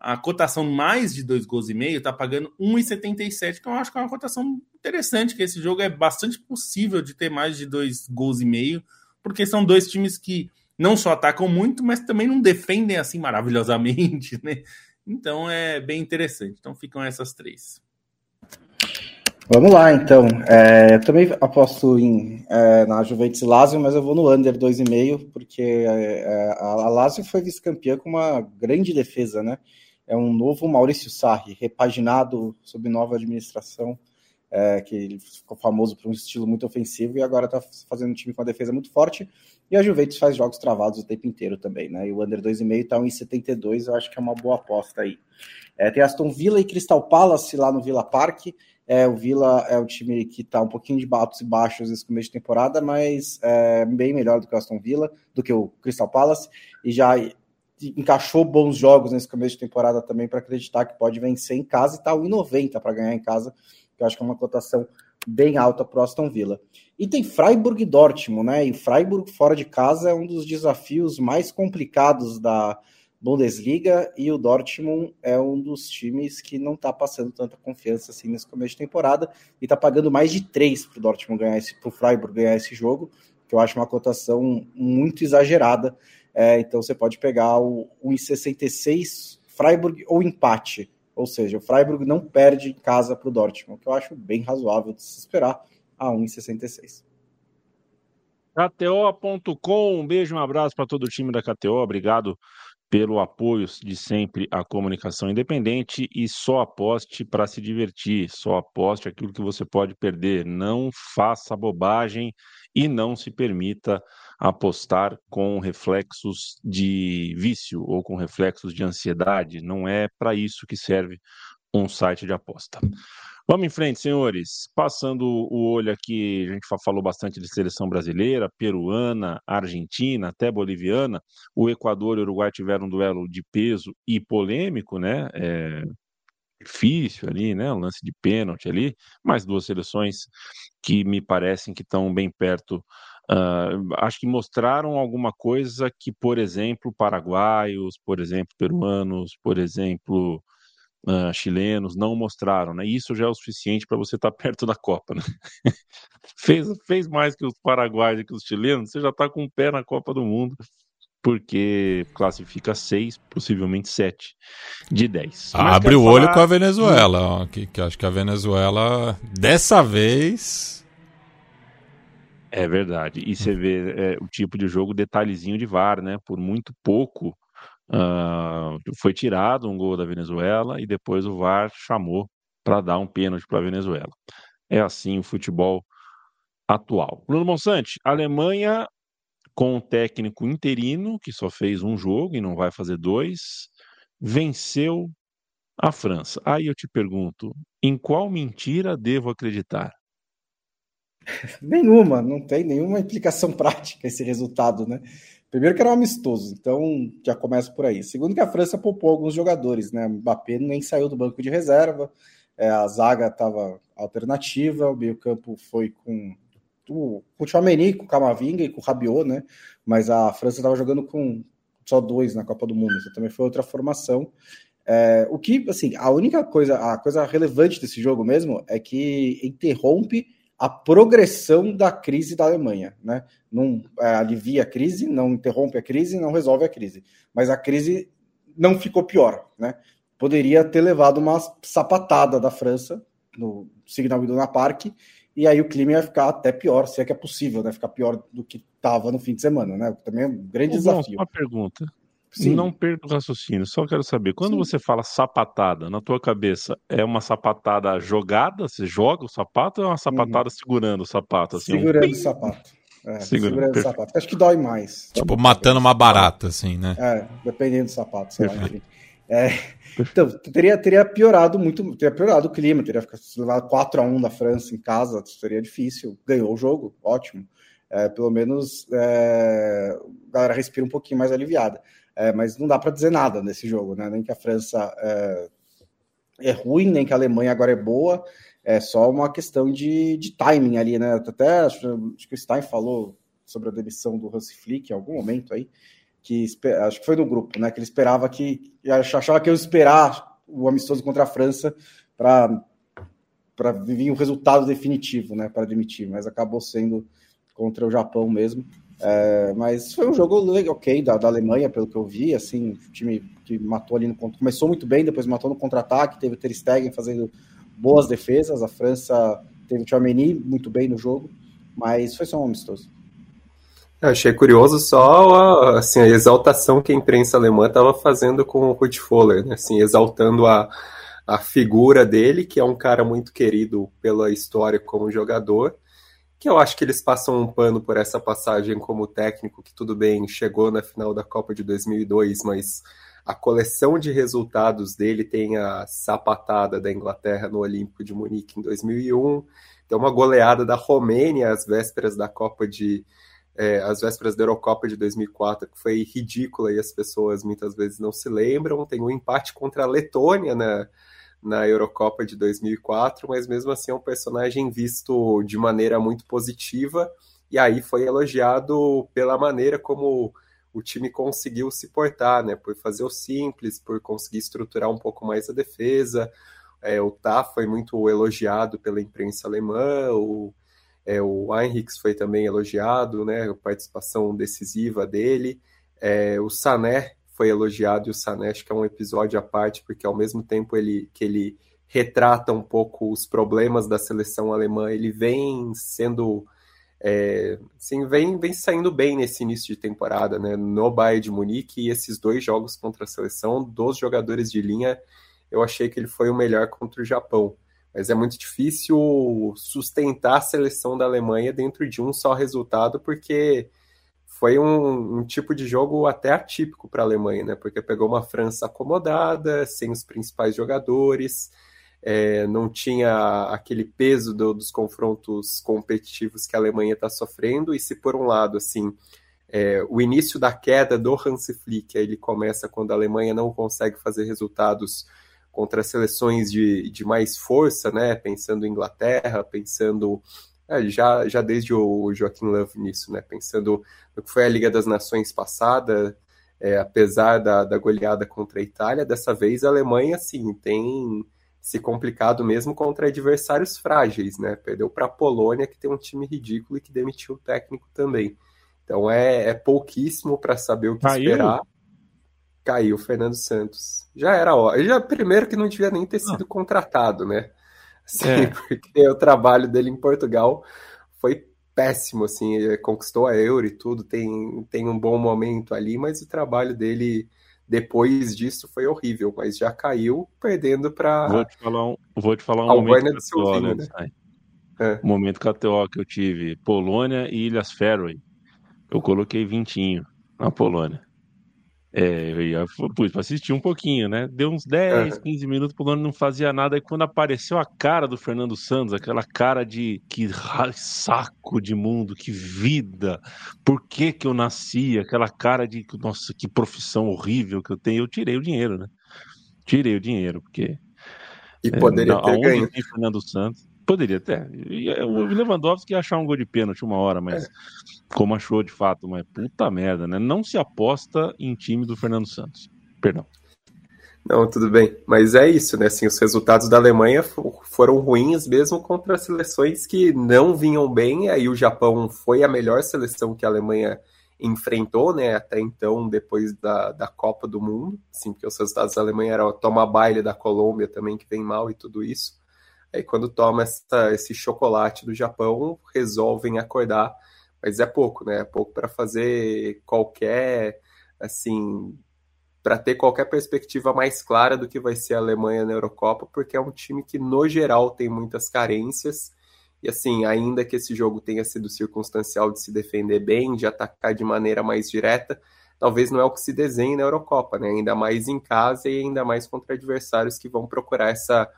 a cotação mais de dois gols e meio está pagando 1,77, então eu acho que é uma cotação interessante, que esse jogo é bastante possível de ter mais de dois gols e meio, porque são dois times que não só atacam muito, mas também não defendem assim maravilhosamente, [laughs] né? Então é bem interessante. Então ficam essas três. Vamos lá, então. É, eu também aposto em, é, na Juventus Lazio, mas eu vou no under 2,5, porque é, a, a Lazio foi vice-campeã com uma grande defesa, né? é um novo Maurício Sarri, repaginado sob nova administração, é, que ficou famoso por um estilo muito ofensivo e agora está fazendo um time com uma defesa muito forte. E a Juventus faz jogos travados o tempo inteiro também, né? E o Under 2,5 está em 72, eu acho que é uma boa aposta aí. É, tem Aston Villa e Crystal Palace lá no Villa Park. É, o Villa é um time que está um pouquinho de altos e baixos nesse começo de temporada, mas é bem melhor do que o Aston Villa, do que o Crystal Palace, e já encaixou bons jogos nesse começo de temporada também para acreditar que pode vencer em casa e está 1,90 para ganhar em casa, que eu acho que é uma cotação bem alta para o Aston Villa. E tem Freiburg e Dortmund, né? E Freiburg fora de casa é um dos desafios mais complicados da Bundesliga e o Dortmund é um dos times que não está passando tanta confiança assim nesse começo de temporada e está pagando mais de três para o Dortmund ganhar esse, para o Freiburg ganhar esse jogo, que eu acho uma cotação muito exagerada é, então você pode pegar o 1,66 Freiburg ou empate. Ou seja, o Freiburg não perde em casa para o Dortmund, que eu acho bem razoável de se esperar a 1,66. KTO.com, um beijo, um abraço para todo o time da KTO, obrigado pelo apoio de sempre à comunicação independente e só aposte para se divertir, só aposte aquilo que você pode perder, não faça bobagem e não se permita apostar com reflexos de vício ou com reflexos de ansiedade. Não é para isso que serve um site de aposta. Vamos em frente, senhores. Passando o olho aqui, a gente falou bastante de seleção brasileira, peruana, argentina, até boliviana. O Equador e o Uruguai tiveram um duelo de peso e polêmico, né? É difícil ali, né? Um lance de pênalti ali, mas duas seleções que me parecem que estão bem perto Uh, acho que mostraram alguma coisa que, por exemplo, paraguaios, por exemplo, peruanos, por exemplo, uh, chilenos não mostraram, né? Isso já é o suficiente para você estar tá [laughs] perto da Copa, né? fez, fez mais que os paraguaios e que os chilenos, você já está com o pé na Copa do Mundo, porque classifica seis, possivelmente sete de dez. Abre o olho com a Venezuela, ó, que, que acho que a Venezuela, dessa vez é verdade. E você vê é, o tipo de jogo, detalhezinho de VAR, né? Por muito pouco uh, foi tirado um gol da Venezuela e depois o VAR chamou para dar um pênalti para a Venezuela. É assim o futebol atual. Bruno Monsante, Alemanha com um técnico interino que só fez um jogo e não vai fazer dois, venceu a França. Aí eu te pergunto, em qual mentira devo acreditar? [laughs] Nenhuma, não tem nenhuma implicação [laughs] prática esse resultado, né? Primeiro que era um amistoso, então já começa por aí. Segundo que a França poupou alguns jogadores, né? O Mbappé nem saiu do banco de reserva, é, a zaga estava alternativa, o meio campo foi com o, o Chouameni, com o Camavinga e com o Rabiot, né? Mas a França estava jogando com só dois na Copa do Mundo, então também foi outra formação. É, o que, assim, a única coisa, a coisa relevante desse jogo mesmo é que interrompe a progressão da crise da Alemanha, né? Não é, alivia a crise, não interrompe a crise, não resolve a crise, mas a crise não ficou pior, né? Poderia ter levado uma sapatada da França no Signal Iduna Park e aí o clima ia ficar até pior, se é que é possível, né? Ficar pior do que estava no fim de semana, né? Também é um grande Bom, desafio. Uma pergunta. Sim. Não perca o raciocínio, só quero saber, quando Sim. você fala sapatada, na tua cabeça, é uma sapatada jogada? Você joga o sapato ou é uma sapatada uhum. segurando o sapato? Assim, segurando um... o sapato. É, segurando, segurando o sapato. Acho que dói mais. Tipo, matando uma barata, assim, né? É, dependendo do sapato, sei lá, enfim. É, então, teria, teria piorado muito, teria piorado o clima, teria ficado levado 4 a 1 da França em casa, seria difícil. Ganhou o jogo, ótimo. É, pelo menos é, a galera respira um pouquinho mais aliviada. É, mas não dá para dizer nada nesse jogo, né? Nem que a França é, é, ruim, nem que a Alemanha agora é boa. É só uma questão de, de timing ali, né? Até acho, acho que o Stein falou sobre a demissão do Hansi Flick em algum momento aí, que acho que foi no grupo, né? Que ele esperava que achava que eu esperar o amistoso contra a França para para vir o resultado definitivo, né? Para demitir, mas acabou sendo contra o Japão mesmo. É, mas foi um jogo ok da, da Alemanha, pelo que eu vi, assim, o time que matou ali no começou muito bem, depois matou no contra-ataque, teve o Ter Stegen fazendo boas defesas, a França teve o Chouameni muito bem no jogo, mas foi só um amistoso. Eu achei curioso só assim, a exaltação que a imprensa alemã estava fazendo com o Ruud Foller, né? assim, exaltando a, a figura dele, que é um cara muito querido pela história como jogador, que eu acho que eles passam um pano por essa passagem como técnico, que tudo bem, chegou na final da Copa de 2002, mas a coleção de resultados dele tem a sapatada da Inglaterra no Olímpico de Munique em 2001, tem uma goleada da Romênia às vésperas da Copa de é, as vésperas da Eurocopa de 2004, que foi ridícula e as pessoas muitas vezes não se lembram. Tem um empate contra a Letônia na, na Eurocopa de 2004, mas mesmo assim é um personagem visto de maneira muito positiva e aí foi elogiado pela maneira como o time conseguiu se portar, né? Por fazer o simples, por conseguir estruturar um pouco mais a defesa. É, o Tá foi muito elogiado pela imprensa alemã, o é, o Heinrichs foi também elogiado, né, a participação decisiva dele. É, o Sané foi elogiado, e o Sané acho que é um episódio à parte, porque ao mesmo tempo ele, que ele retrata um pouco os problemas da seleção alemã, ele vem sendo. É, vem, vem saindo bem nesse início de temporada, né? No Bayern de Munique e esses dois jogos contra a seleção, dos jogadores de linha, eu achei que ele foi o melhor contra o Japão mas é muito difícil sustentar a seleção da Alemanha dentro de um só resultado, porque foi um, um tipo de jogo até atípico para a Alemanha, né? Porque pegou uma França acomodada, sem os principais jogadores, é, não tinha aquele peso do, dos confrontos competitivos que a Alemanha está sofrendo, e se por um lado, assim, é, o início da queda do Hansi Flick, ele começa quando a Alemanha não consegue fazer resultados contra seleções de, de mais força, né? Pensando em Inglaterra, pensando é, já, já desde o Joaquim Love nisso, né? Pensando no que foi a Liga das Nações passada, é, apesar da, da goleada contra a Itália, dessa vez a Alemanha, sim, tem se complicado mesmo contra adversários frágeis, né? Perdeu para a Polônia, que tem um time ridículo e que demitiu o técnico também. Então é, é pouquíssimo para saber o que Caiu. esperar caiu o Fernando Santos. Já era hora. Já primeiro que não devia nem ter sido contratado, né? Assim, é. [laughs] Porque o trabalho dele em Portugal foi péssimo, assim, ele conquistou a Euro e tudo, tem, tem um bom momento ali, mas o trabalho dele depois disso foi horrível, mas já caiu perdendo para Vou te falar um, vou te falar um momento KTO, né? É. Um momento KTO que eu tive, Polônia e Ilhas Faroe. Eu coloquei vintinho na Polônia. É, eu ia, pus pra assistir um pouquinho, né? Deu uns 10, uhum. 15 minutos, o não fazia nada. E quando apareceu a cara do Fernando Santos, aquela cara de que saco de mundo, que vida, por que que eu nasci? Aquela cara de, nossa, que profissão horrível que eu tenho. Eu tirei o dinheiro, né? Tirei o dinheiro, porque. E poderia é, ter ganho. Fernando Santos. Poderia ter. O Lewandowski ia achar um gol de pênalti uma hora, mas é. como achou de fato, mas puta merda, né? Não se aposta em time do Fernando Santos. Perdão. Não, tudo bem. Mas é isso, né? Assim, os resultados da Alemanha foram ruins mesmo contra seleções que não vinham bem. Aí o Japão foi a melhor seleção que a Alemanha enfrentou, né? Até então, depois da, da Copa do Mundo. Sim, porque os resultados da Alemanha eram tomar baile da Colômbia também, que vem mal e tudo isso. Aí quando toma essa, esse chocolate do Japão, resolvem acordar, mas é pouco, né? É pouco para fazer qualquer, assim, para ter qualquer perspectiva mais clara do que vai ser a Alemanha na Eurocopa, porque é um time que no geral tem muitas carências. E assim, ainda que esse jogo tenha sido circunstancial de se defender bem, de atacar de maneira mais direta, talvez não é o que se desenhe na Eurocopa, né? Ainda mais em casa e ainda mais contra adversários que vão procurar essa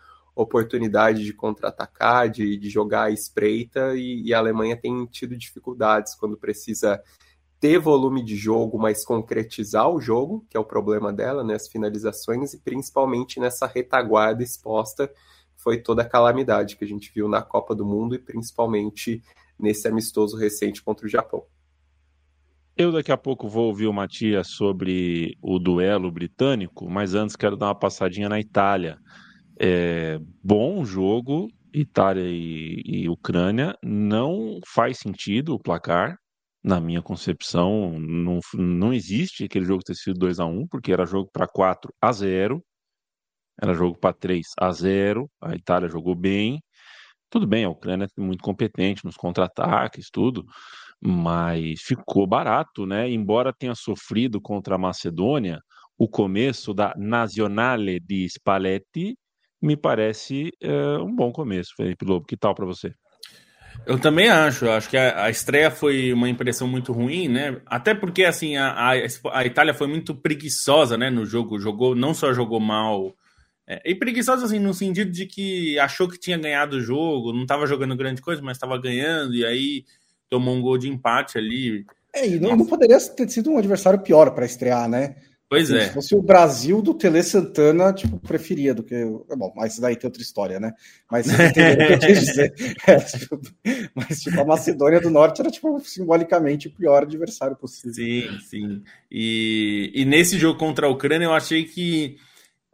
oportunidade de contra-atacar, de, de jogar à espreita, e, e, a Alemanha tem tido dificuldades quando precisa ter volume de jogo, mas concretizar o jogo, que é o problema dela, né, as finalizações, e principalmente nessa retaguarda exposta, foi toda a calamidade que a gente viu na Copa do Mundo e principalmente nesse amistoso recente contra o Japão. Eu daqui a pouco vou ouvir o Matias sobre o duelo britânico, mas antes quero dar uma passadinha na Itália. É, bom jogo, Itália e, e, Ucrânia. Não faz sentido o placar, na minha concepção. Não, não existe aquele jogo ter sido 2 a 1 porque era jogo para 4 a 0 era jogo para 3 a 0 A Itália jogou bem. Tudo bem, a Ucrânia é muito competente nos contra-ataques, tudo. mas ficou barato, né? Embora tenha sofrido contra a Macedônia, o começo da Nazionale di Spalletti me parece é, um bom começo, Felipe Lobo. Que tal para você? Eu também acho. Eu acho que a, a, estreia foi uma impressão muito ruim, né? Até porque assim a, a, a, Itália foi muito preguiçosa, né? No jogo, jogou não só jogou mal é, e preguiçosa assim no sentido de que achou que tinha ganhado o jogo, não estava jogando grande coisa, mas estava ganhando e aí tomou um gol de empate ali. É, e não, não poderia ter sido um adversário pior para estrear, né? Pois assim, é. Se fosse o Brasil do Tele Santana, tipo, preferia do que. Bom, mas daí tem outra história, né? Mas o que eu quis dizer. [laughs] É, tipo, mas, tipo, a Macedônia do Norte era, tipo, simbolicamente o pior adversário possível. Sim, sim. E, e nesse jogo contra a Ucrânia, eu achei que.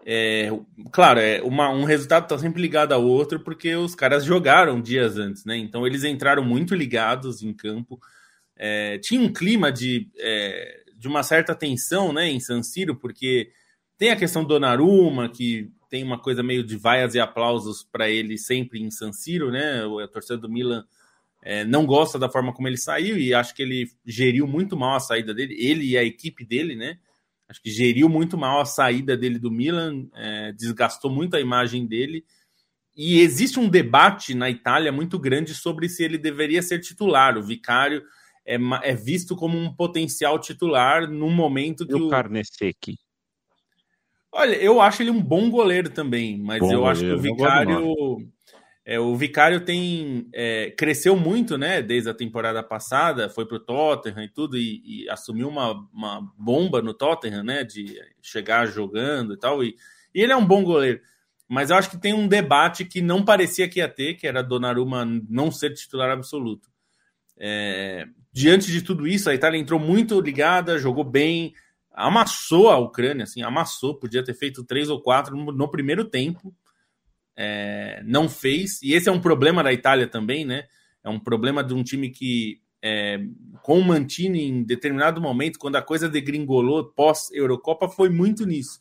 É, claro, é uma, um resultado está sempre ligado ao outro, porque os caras jogaram dias antes, né? Então eles entraram muito ligados em campo. É, tinha um clima de. É, de uma certa tensão né, em San Siro, porque tem a questão do Donnarumma, que tem uma coisa meio de vaias e aplausos para ele sempre em San Siro, né? A torcida do Milan é, não gosta da forma como ele saiu e acho que ele geriu muito mal a saída dele, ele e a equipe dele, né? Acho que geriu muito mal a saída dele do Milan, é, desgastou muito a imagem dele. E existe um debate na Itália muito grande sobre se ele deveria ser titular. O Vicário é, é visto como um potencial titular num momento que e o, o... Olha, eu acho ele um bom goleiro também, mas bom eu goleiro, acho que o Vicário é, o Vicário tem é, cresceu muito, né? Desde a temporada passada, foi para o Tottenham e tudo, e, e, assumiu uma, uma bomba no Tottenham, né? De chegar jogando e tal. E, e, ele é um bom goleiro. Mas eu acho que tem um debate que não parecia que ia ter, que era Donnarumma não ser titular absoluto. É, diante de tudo isso, a Itália entrou muito ligada, jogou bem, amassou a Ucrânia, assim, amassou, podia ter feito três ou quatro no, no primeiro tempo, é, não fez, e esse é um problema da Itália também, né? É um problema de um time que, é, com o Mantini, em determinado momento, quando a coisa degringolou pós-Eurocopa, foi muito nisso.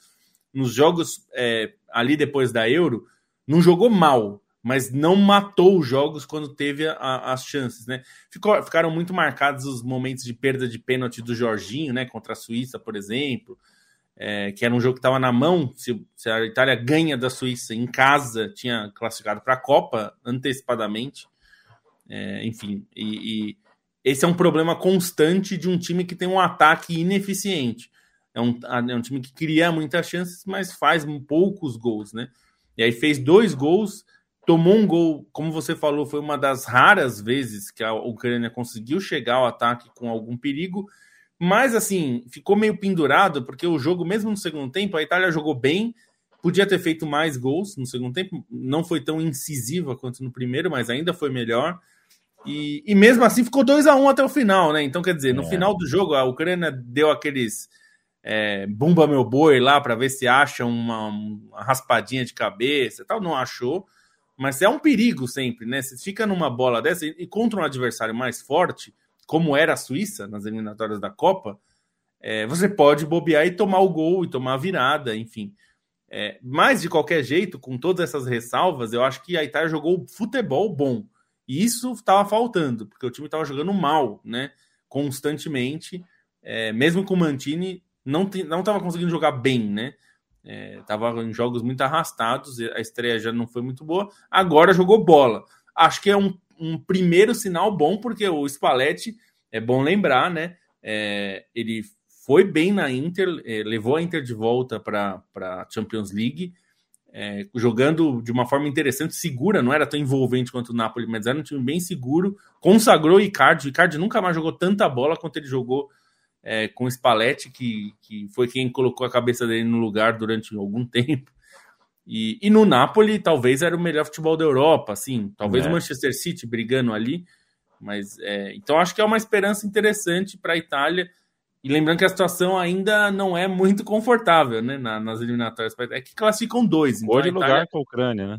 Nos jogos é, ali depois da Euro, não jogou mal, mas não matou os jogos quando teve a, as chances, né? Ficou, ficaram muito marcados os momentos de perda de pênalti do Jorginho, né? Contra a Suíça, por exemplo, é, que era um jogo que estava na mão. Se, se, a Itália ganha da Suíça em casa, tinha classificado para a Copa antecipadamente. É, enfim, e, e, esse é um problema constante de um time que tem um ataque ineficiente. É um, é um time que cria muitas chances, mas faz poucos gols, né? E aí fez dois gols tomou um gol, como você falou, foi uma das raras vezes que a Ucrânia conseguiu chegar ao ataque com algum perigo, mas assim, ficou meio pendurado, porque o jogo, mesmo no segundo tempo, a Itália jogou bem, podia ter feito mais gols no segundo tempo, não foi tão incisiva quanto no primeiro, mas ainda foi melhor. E, e mesmo assim ficou 2 a 1 um até o final, né? Então, quer dizer, no é. final do jogo, a Ucrânia deu aqueles é, bumba meu boi lá para ver se acha uma, uma raspadinha de cabeça e tal, não achou mas é um perigo sempre, né? Você fica numa bola dessa e contra um adversário mais forte, como era a Suíça nas eliminatórias da Copa, é, você pode bobear e tomar o gol e tomar a virada, enfim. É, mas de qualquer jeito, com todas essas ressalvas, eu acho que a Itália jogou futebol bom. E isso estava faltando, porque o time estava jogando mal, né? Constantemente. É, mesmo com o Mantini, não estava conseguindo jogar bem, né? Estava é, em jogos muito arrastados, a estreia já não foi muito boa. Agora jogou bola. Acho que é um, um primeiro sinal bom, porque o Spalletti, é bom lembrar, né? É, ele foi bem na Inter, é, levou a Inter de volta para a Champions League, é, jogando de uma forma interessante, segura, não era tão envolvente quanto o Napoli, mas era um time bem seguro. Consagrou o Icardi. O Icardi nunca mais jogou tanta bola quanto ele jogou é, com o Spalletti, que, que foi quem colocou a cabeça dele no lugar durante algum [laughs] tempo. E, e no Napoli, talvez era o melhor futebol da Europa, assim, talvez é. o Manchester City brigando ali, mas é, então acho que é uma esperança interessante para a Itália. E lembrando que a situação ainda não é muito confortável, né, na, nas eliminatórias. É que classificam dois. Então Hoje Itália... lugar com a Ucrânia, né?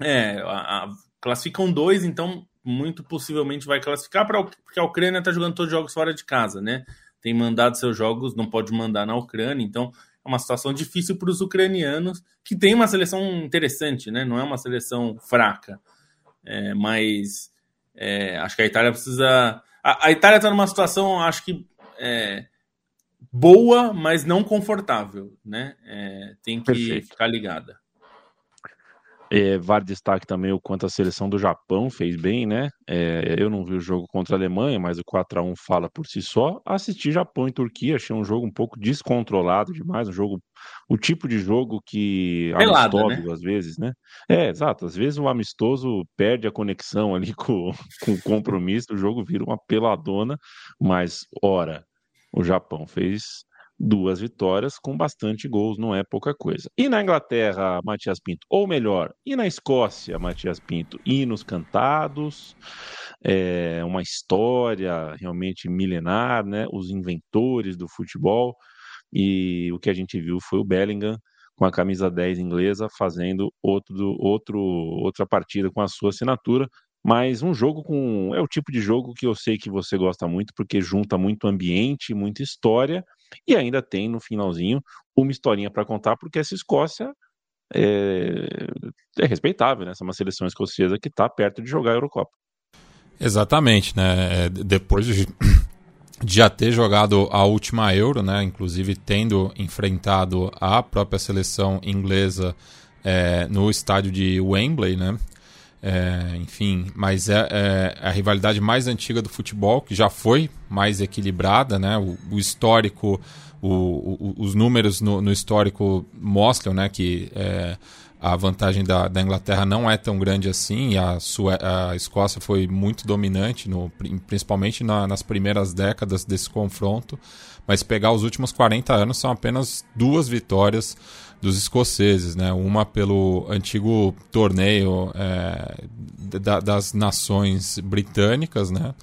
É, a, a, classificam dois, então muito possivelmente vai classificar para porque a Ucrânia está jogando todos os jogos fora de casa, né? Tem mandado seus jogos, não pode mandar na Ucrânia, então é uma situação difícil para os ucranianos, que tem uma seleção interessante, né? Não é uma seleção fraca, é, mas é, acho que a Itália precisa. A, a Itália está numa situação, acho que é, boa, mas não confortável, né? É, tem que Perfeito. ficar ligada. É, vale destaque também o quanto a seleção do Japão fez bem, né? É, eu não vi o jogo contra a Alemanha, mas o 4 a 1 fala por si só. Assisti Japão e Turquia, achei um jogo um pouco descontrolado demais, um jogo, o tipo de jogo que Pelado, amistoso né? às vezes, né? É, exato. Às vezes o amistoso perde a conexão ali [laughs] com, com o compromisso, o jogo vira uma peladona, mas ora, o Japão fez duas vitórias com bastante gols, não é pouca coisa. E na Inglaterra, Matias Pinto, ou melhor, e na Escócia, Matias Pinto, hinos cantados, é, uma história realmente milenar, né? Os inventores do futebol, e o que a gente viu foi o Bellingham com a camisa 10 inglesa fazendo outro, outro, outra partida com a sua assinatura. Mas um jogo com. É o tipo de jogo que eu sei que você gosta muito, porque junta muito ambiente, muita história, e ainda tem no finalzinho uma historinha para contar, porque essa Escócia é, é respeitável, né? Essa é uma seleção escocesa que está perto de jogar a Eurocopa. Exatamente, né? É, depois [clears throat] de, já ter jogado a última Euro, né? Inclusive tendo enfrentado a própria seleção inglesa é, no estádio de Wembley, né? É, enfim, mas é, é, a rivalidade mais antiga do futebol, que já foi mais equilibrada, né? O, o histórico, o, o, os números no, no, histórico mostram né, que é, a vantagem da, da, Inglaterra não é tão grande assim, a, a Escócia foi muito dominante, no, principalmente na, nas primeiras décadas desse confronto, mas pegar os últimos 40 anos são apenas duas vitórias dos escoceses, né? Uma pelo antigo torneio é, da, das nações britânicas, né?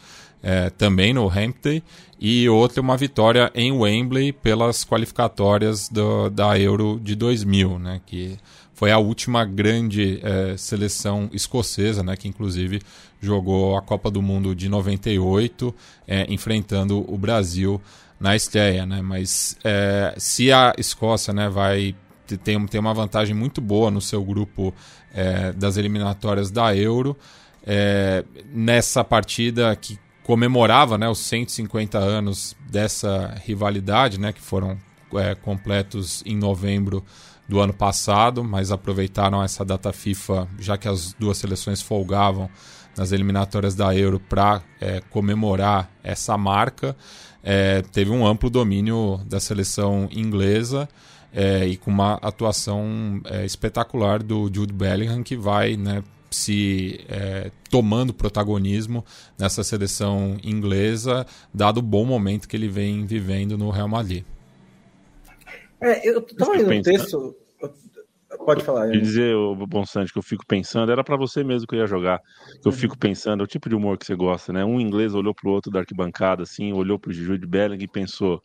É, também no Hampden, e outra uma vitória em Wembley pelas qualificatórias do, da Euro de 2000, né? Que foi a última grande é, seleção escocesa, né? Que inclusive jogou a Copa do Mundo de 98, é, enfrentando o Brasil na estreia, né? Mas é, se a Escócia, né, vai tem, tem uma vantagem muito boa no seu grupo é, das eliminatórias da Euro. É, nessa partida que comemorava né, os 150 anos dessa rivalidade, né, que foram é, completos em novembro do ano passado, mas aproveitaram essa data FIFA, já que as duas seleções folgavam nas eliminatórias da Euro para é, comemorar essa marca. É, teve um amplo domínio da seleção inglesa é, e com uma atuação é, espetacular do Jude Bellingham, que vai né, se é, tomando protagonismo nessa seleção inglesa, dado o bom momento que ele vem vivendo no Real Madrid. É, eu estava lendo um texto. Pode falar. E dizer, o Bonsante, que eu fico pensando, era para você mesmo que eu ia jogar. Que eu uhum. fico pensando, é o tipo de humor que você gosta, né? Um inglês olhou pro outro da arquibancada, assim, olhou pro Jude Bellingham e pensou: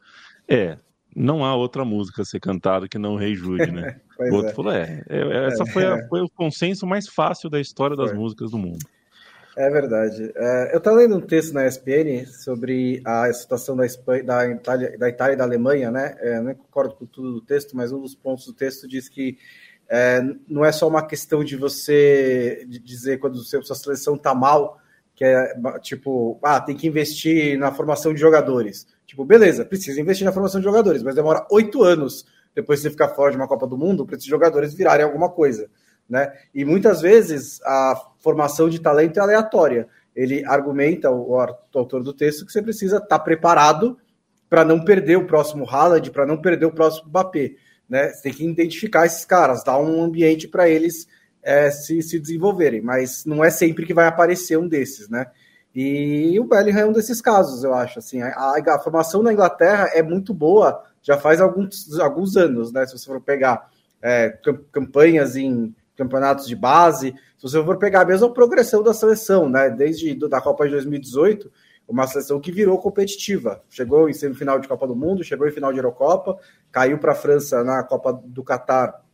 é, não há outra música a ser cantada que não Rei Jude, né? [laughs] o outro é. falou, é, é, é essa foi, a, foi, o consenso mais fácil da história das foi. músicas do mundo. É verdade. É, eu estava lendo um texto na ESPN sobre a situação da, Espanha, da, Itália, da Itália e da Alemanha, né? É, não concordo com tudo do texto, mas um dos pontos do texto diz que é, não é só uma questão de você dizer quando sua seleção está mal, que é tipo, ah, tem que investir na formação de jogadores. Tipo, beleza, precisa investir na formação de jogadores, mas demora oito anos depois de você ficar fora de uma Copa do Mundo para esses jogadores virarem alguma coisa. Né? E muitas vezes a formação de talento é aleatória. Ele argumenta, o, autor do texto, que você precisa estar tá preparado para não perder o próximo Haaland, para não perder o próximo Mbappé. Né? Você tem que identificar esses caras, dar um ambiente para eles é, se, se desenvolverem, mas não é sempre que vai aparecer um desses, né? E o Bellingham é um desses casos, eu acho. Assim, a, a, formação na Inglaterra é muito boa, já faz alguns, alguns anos, né? Se você for pegar é, campanhas em campeonatos de base, se você for pegar a mesma progressão da seleção, né? Desde do, da Copa de 2018, uma seleção que virou competitiva. Chegou em semifinal de Copa do Mundo, chegou em final de Eurocopa, caiu para a França na Copa do Catar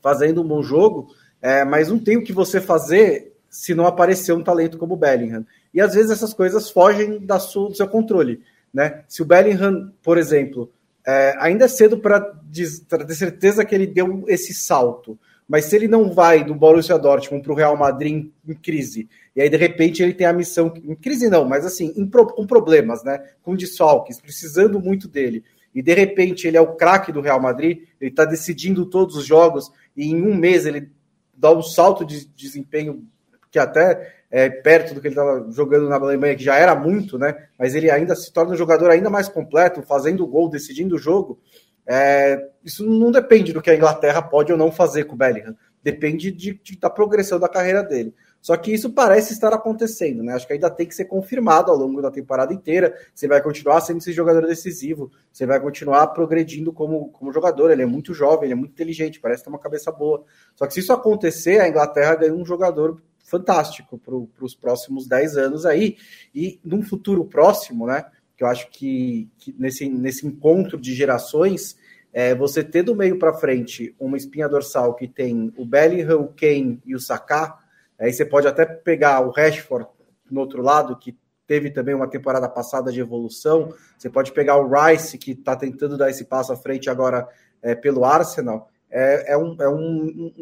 fazendo um bom jogo, é, mas não tem o que você fazer se não aparecer um talento como o Bellingham. E às vezes essas coisas fogem da sua, do seu controle. Né? Se o Bellingham, por exemplo, é, ainda é cedo para ter certeza que ele deu esse salto, Mas se ele não vai do Borussia Dortmund para o Real Madrid em, em, crise, e aí de repente ele tem a missão, em crise não, mas assim, em, com problemas, né? Com desfalques, precisando muito dele, e de repente ele é o craque do Real Madrid, ele está decidindo todos os jogos, e em um mês ele dá um salto de desempenho que até é perto do que ele estava jogando na Alemanha, que já era muito, né? Mas ele ainda se torna um jogador ainda mais completo, fazendo gol, decidindo o jogo. É, isso não depende do que a Inglaterra pode ou não fazer com o Bellingham. Depende de, de, da progressão da carreira dele. Só que isso parece estar acontecendo, né? Acho que ainda tem que ser confirmado ao longo da temporada inteira. Você vai continuar sendo esse jogador decisivo, você vai continuar progredindo como, como jogador. Ele é muito jovem, ele é muito inteligente, parece ter uma cabeça boa. Só que se isso acontecer, a Inglaterra ganha um jogador fantástico para os próximos 10 anos aí. E num futuro próximo, né? Que eu acho que, que nesse, nesse encontro de gerações, é, você ter do meio para frente uma espinha dorsal que tem o Bellingham, o Kane e o Saka Aí você pode até pegar o Rashford no outro lado, que teve também uma temporada passada de evolução. Você pode pegar o Rice, que está tentando dar esse passo à frente agora é, pelo Arsenal. É, é, um, é um,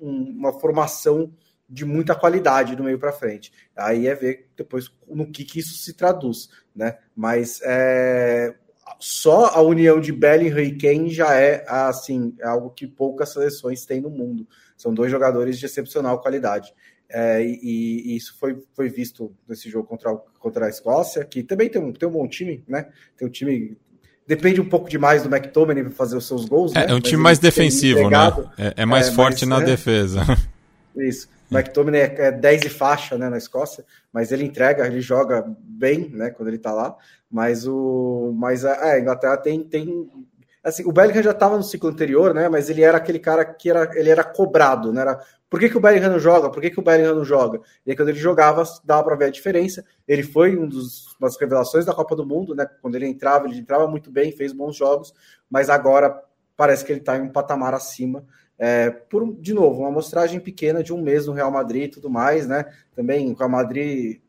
um, uma formação de muita qualidade do meio para frente. Aí é ver depois no que, que isso se traduz, né? Mas é, só a união de Bellingham e Kane já é assim algo que poucas seleções têm no mundo. São dois jogadores de excepcional qualidade. É, e, e, isso foi, foi visto nesse jogo contra, contra a Escócia, que também tem um, tem um bom time, né? Tem um time. Depende um pouco demais do McTominay para fazer os seus gols. É, né? é um time mais defensivo, né? É, é mais é, forte na né? defesa. [laughs] Isso. O McTominay é, é 10 e faixa né, na Escócia, mas ele entrega, ele joga bem né, quando ele tá lá. Mas o. Mas a, a Inglaterra tem, tem assim, o Bellingham já estava no ciclo anterior, né? Mas ele era aquele cara que era, ele era cobrado, né? Era, por que, que o Bellingham não joga? Por que, que o Bellingham não joga? E aí, quando ele jogava, dava para ver a diferença. Ele foi um dos, uma das revelações da Copa do Mundo, né? Quando ele entrava, ele entrava muito bem, fez bons jogos, mas agora parece que ele está em um patamar acima. É, por, de novo, uma amostragem pequena de um mês no Real Madrid e tudo mais, né? Também o Real Madrid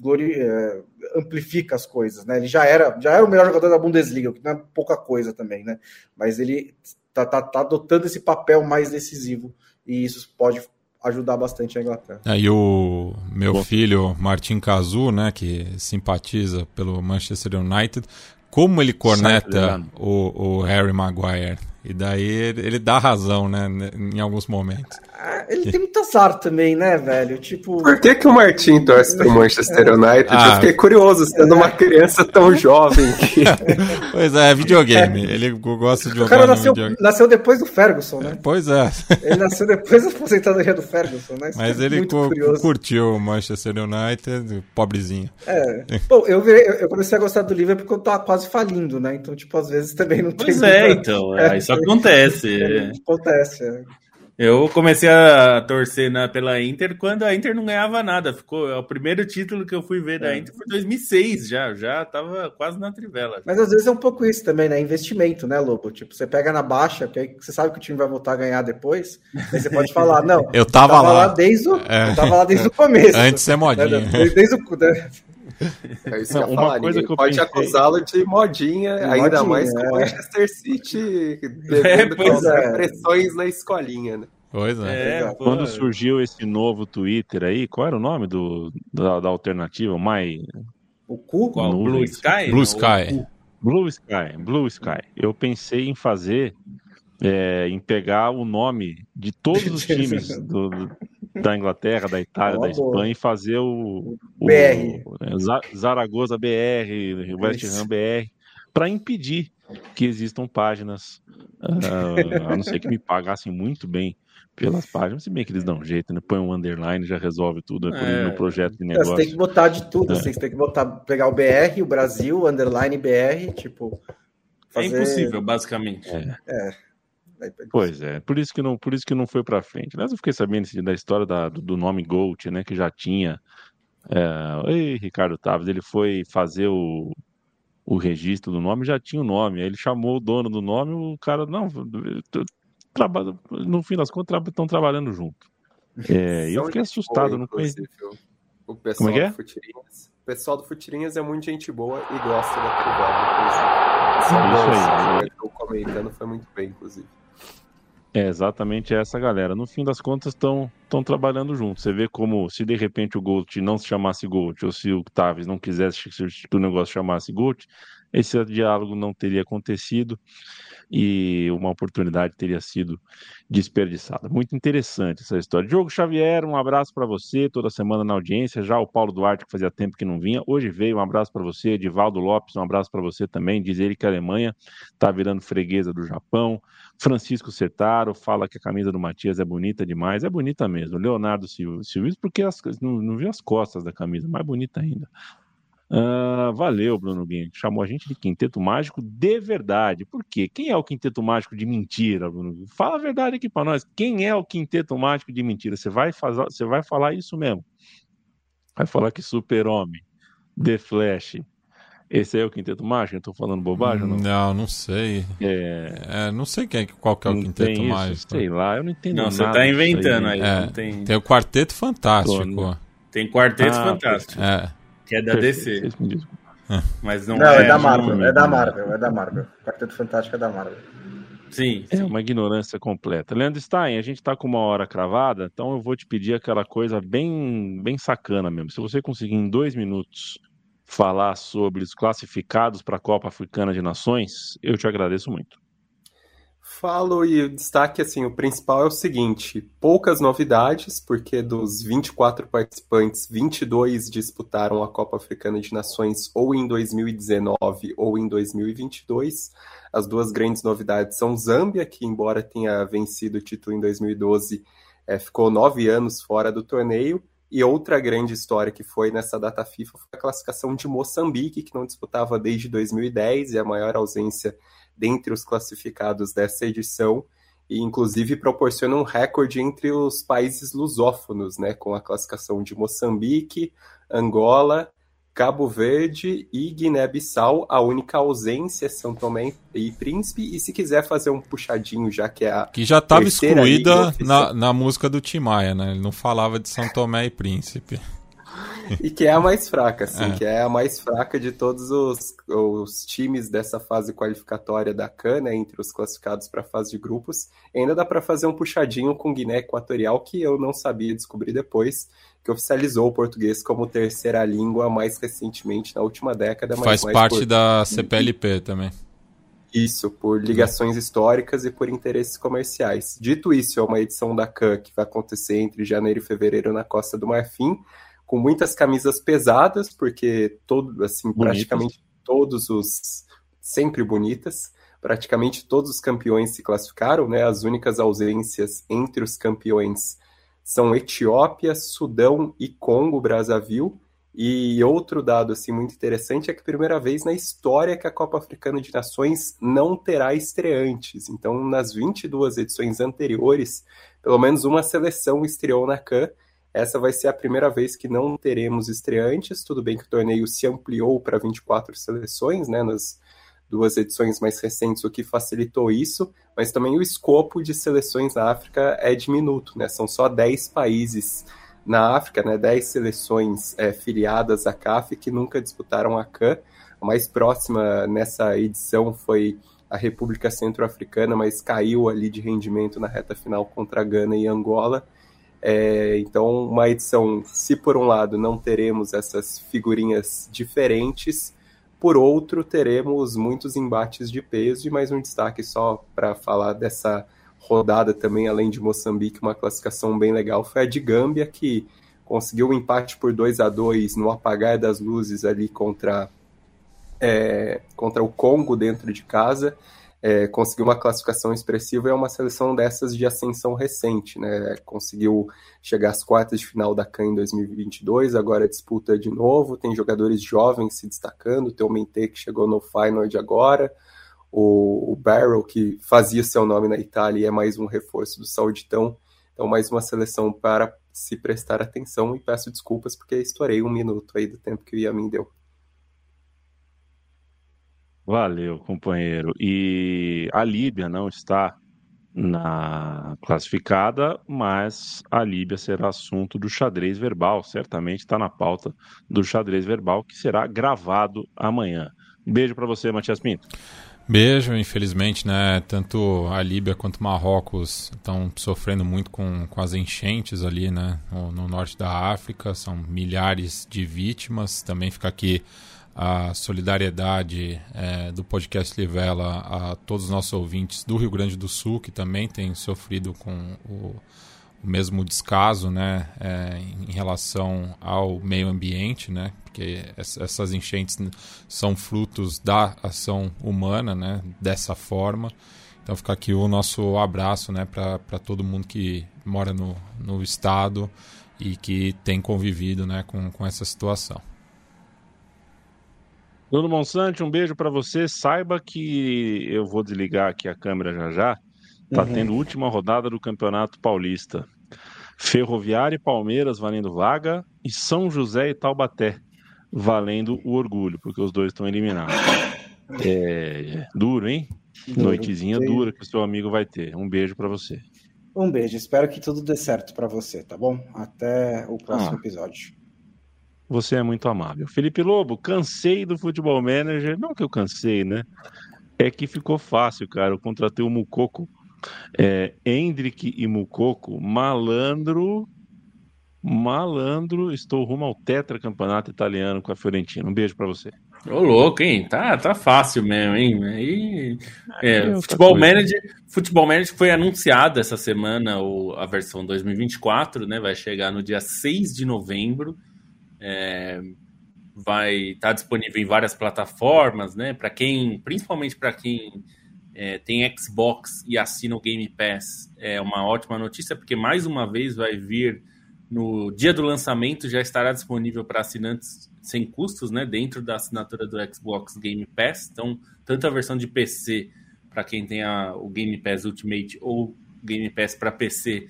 glori, é, amplifica as coisas, né? Ele já era, já era o melhor jogador da Bundesliga, que não é pouca coisa também, né? Mas ele tá, tá, tá adotando esse papel mais decisivo e isso pode ajudar bastante a Inglaterra. Aí é, o meu Bom. filho Martin Cazu, né, que simpatiza pelo Manchester United, como ele corneta o, o Harry Maguire e daí ele, ele dá razão, né, em alguns momentos. Ah, ele tem muito azar também, né, velho? Tipo. Por que, que o Martin torce pro Manchester [laughs] é. United? Ah, eu fiquei curioso, sendo é. uma criança tão [laughs] jovem [laughs] que. pois é, videogame. É. Ele gosta de jogar. O cara nasceu, nasceu depois do Ferguson, né? Pois é. Ele nasceu depois da aposentadoria do Ferguson, né? Mas é ele cu curtiu o Manchester United, pobrezinho. É. Bom, eu, eu comecei a gostar do Liverpool porque eu tava quase falindo, né? Então, tipo, às vezes também não tem. Pois é, então. É, isso acontece. Acontece, é. Eu comecei a torcer na, pela Inter quando a Inter não ganhava nada. Ficou é o primeiro título que eu fui ver da é. Inter foi 2006 já, já tava quase na trivela. Mas às vezes é um pouco isso também, né? Investimento, né, Lobo? Tipo, você pega na baixa, que aí você sabe que o time vai voltar a ganhar depois. Aí você pode falar, não. [laughs] eu tava, eu tava lá. lá. desde o, é. Eu tava lá desde o começo. Antes é modinha. Né? Desde, o né? É isso não, uma falar, coisa que eu pode pensei... acusá-lo de modinha, de ainda modinha, mais com o é. Manchester City [laughs] devendo é, pressões na escolinha, né? Pois é. é Quando surgiu esse novo Twitter aí, qual era o nome do, da, da alternativa? My... O cu? Qual? Blue Sky? Blue Sky. Blue Sky, Blue Sky. Eu pensei em fazer, é, em pegar o nome de todos os [laughs] times do, da Inglaterra, da Itália, da Espanha e fazer o, o BR. O Zaragoza BR, West Ham BR, para impedir que existam páginas, uh, a não ser que me pagassem muito bem pelas páginas, se bem que eles dão jeito, né? Põe um underline, já resolve tudo é, no projeto de negócio. Você tem que botar de tudo, é. você tem que botar, pegar o BR, o Brasil, o underline BR, tipo. É fazer... É impossível, basicamente. É. é. Pois é, por isso que não, por isso que não foi para frente. Mas eu fiquei sabendo da história da, do, nome Gold, né? Que já tinha. É, ei, Ricardo Taves, ele foi fazer o, o registro do nome, já tinha o nome. Aí ele chamou o dono do nome, o cara, não, trabalha, no fim das contas, estão trabalhando junto. É, [laughs] eu fiquei assustado, não conheci. O pessoal Como é que é? do Futirinhas. O pessoal do Futirinhas é muito gente boa e gosta da privada, inclusive. É isso aí. Eu comentando foi muito bem, inclusive. É exatamente essa galera. No fim das contas, estão trabalhando juntos. Você vê como, se de repente o Gold não se chamasse Gold, ou se o Taves não quisesse que o negócio chamasse Gold, esse diálogo não teria acontecido e uma oportunidade teria sido desperdiçada. Muito interessante essa história. Diogo Xavier, um abraço para você, toda semana na audiência. Já o Paulo Duarte, que fazia tempo que não vinha, hoje veio. Um abraço para você. Edivaldo Lopes, um abraço para você também. Diz ele que a Alemanha está virando freguesa do Japão. Francisco Sertaro fala que a camisa do Matias é bonita demais. É bonita mesmo. Leonardo Silvio, porque as, não, não viu as costas da camisa, mais bonita ainda. Uh, valeu, Bruno Guinho. Chamou a gente de quinteto mágico de verdade. Por quê? Quem é o quinteto mágico de mentira, Bruno Guinho? Fala a verdade aqui para nós. Quem é o quinteto mágico de mentira? Você vai, fazer, você vai falar isso mesmo. Vai falar que Super-Homem, The Flash. Esse é o quinteto mágico? Eu tô falando bobagem? Não, não, não sei. É... é... não sei quem, qual que é o quinteto mágico. Sei lá, eu não entendo não, nada. Não, você tá inventando aí. É, tem... tem... o Quarteto Fantástico. Tô, tem Quarteto ah, Fantástico. É. Que é da DC. Mas não, não é, é da Marvel, é da Marvel, é da Marvel. Quarteto Fantástico é da Marvel. Sim, sim. É uma ignorância completa. Leandro Stein, a gente está com uma hora cravada, então eu vou te pedir aquela coisa bem, bem sacana mesmo. Se você conseguir em dois minutos falar sobre os classificados para a Copa Africana de Nações, eu te agradeço muito. Falo e destaque, assim, o principal é o seguinte, poucas novidades, porque dos 24 participantes, 22 disputaram a Copa Africana de Nações ou em 2019 ou em 2022. As duas grandes novidades são Zâmbia, que embora tenha vencido o título em 2012, é, ficou nove anos fora do torneio, e outra grande história que foi nessa data FIFA foi a classificação de Moçambique, que não disputava desde 2010, e a maior ausência dentre os classificados dessa edição e inclusive proporciona um recorde entre os países lusófonos, né, com a classificação de Moçambique, Angola, Cabo Verde e Guiné-Bissau. A única ausência é São Tomé e Príncipe. E se quiser fazer um puxadinho, já que é a. Que já estava excluída na, na música do Timaya, né? Ele não falava de São Tomé e Príncipe [laughs] e que é a mais fraca, assim, é. que é a mais fraca de todos os, os times dessa fase qualificatória da CAN, né, entre os classificados para a fase de grupos. E ainda dá para fazer um puxadinho com Guiné Equatorial, que eu não sabia descobrir depois, que oficializou o português como terceira língua mais recentemente, na última década. Faz parte por... da CPLP também. Isso, por ligações históricas e por interesses comerciais. Dito isso, é uma edição da CAN que vai acontecer entre janeiro e fevereiro na Costa do Marfim com muitas camisas pesadas, porque todo, assim, bonitas. praticamente todos os sempre bonitas, praticamente todos os campeões se classificaram, né? As únicas ausências entre os campeões são Etiópia, Sudão e Congo Brazzaville. E outro dado assim muito interessante é que é a primeira vez na história que a Copa Africana de Nações não terá estreantes. Então, nas 22 edições anteriores, pelo menos uma seleção estreou na CAN essa vai ser a primeira vez que não teremos estreantes. Tudo bem que o torneio se ampliou para 24 seleções, né, nas duas edições mais recentes, o que facilitou isso, mas também o escopo de seleções na África é diminuto, né? São só 10 países na África, né? 10 seleções é, filiadas à CAF que nunca disputaram a CAN. A mais próxima nessa edição foi a República Centro-Africana, mas caiu ali de rendimento na reta final contra a Gana e Angola. É, então, uma edição, se por um lado não teremos essas figurinhas diferentes, por outro teremos muitos embates de peso e mais um destaque só para falar dessa rodada também, além de Moçambique, uma classificação bem legal, foi a de Gâmbia, que conseguiu um empate por 2 a 2 no apagar das luzes ali contra, é, contra o Congo dentro de casa é, conseguiu uma classificação expressiva e é uma seleção dessas de ascensão recente, né? Conseguiu chegar às quartas de final da CAN em 2022, agora disputa de novo, tem jogadores jovens se destacando, tem o Mente que chegou no final de agora, o, o Barrow que fazia seu nome na Itália e é mais um reforço do Sauditão, então mais uma seleção para se prestar atenção e peço desculpas porque estourei um minuto aí do tempo que o Yamin deu. Valeu, companheiro. E a Líbia não está na classificada, mas a Líbia será assunto do xadrez verbal, certamente está na pauta do xadrez verbal que será gravado amanhã. beijo para você, Matias Pinto. Beijo, infelizmente, né? Tanto a Líbia quanto Marrocos estão sofrendo muito com, com as enchentes ali, né? No, no, norte da África, são milhares de vítimas. Também fica aqui a solidariedade é, do podcast Livela a todos os nossos ouvintes do Rio Grande do Sul, que também têm sofrido com o, o mesmo descaso, né? É, em relação ao meio ambiente, né? porque essas enchentes são frutos da ação humana, né, dessa forma. Então fica aqui o nosso abraço né, para todo mundo que mora no, no estado e que tem convivido né, com, com essa situação. Bruno Monsante, um beijo para você. Saiba que eu vou desligar aqui a câmera já já. Tá uhum. tendo última rodada do Campeonato Paulista. Ferroviária e Palmeiras valendo vaga e São José e Taubaté valendo o orgulho, porque os dois estão eliminados. É duro, hein? Duro. Noitezinha dura que o seu amigo vai ter. Um beijo para você. Um beijo. Espero que tudo dê certo para você, tá bom? Até o próximo ah, episódio. Você é muito amável. Felipe Lobo, cansei do futebol manager. Não que eu cansei, né? É que ficou fácil, cara. Eu contratei o Mucoco, é, Hendrick e Mucoco, malandro Malandro, estou rumo ao tetracampeonato italiano com a Fiorentina. Um beijo para você. Ô, louco, hein? Tá, tá fácil mesmo, hein? Aí, é, futebol, Manager, futebol Manager foi anunciado essa semana o, a versão 2024, né? Vai chegar no dia 6 de novembro. É, vai estar tá disponível em várias plataformas, né? Para quem, principalmente para quem é, tem Xbox e assina o Game Pass, é uma ótima notícia, porque mais uma vez vai vir no dia do lançamento já estará disponível para assinantes sem custos, né, dentro da assinatura do Xbox Game Pass. Então, tanto a versão de PC para quem tem a, o Game Pass Ultimate ou Game Pass para PC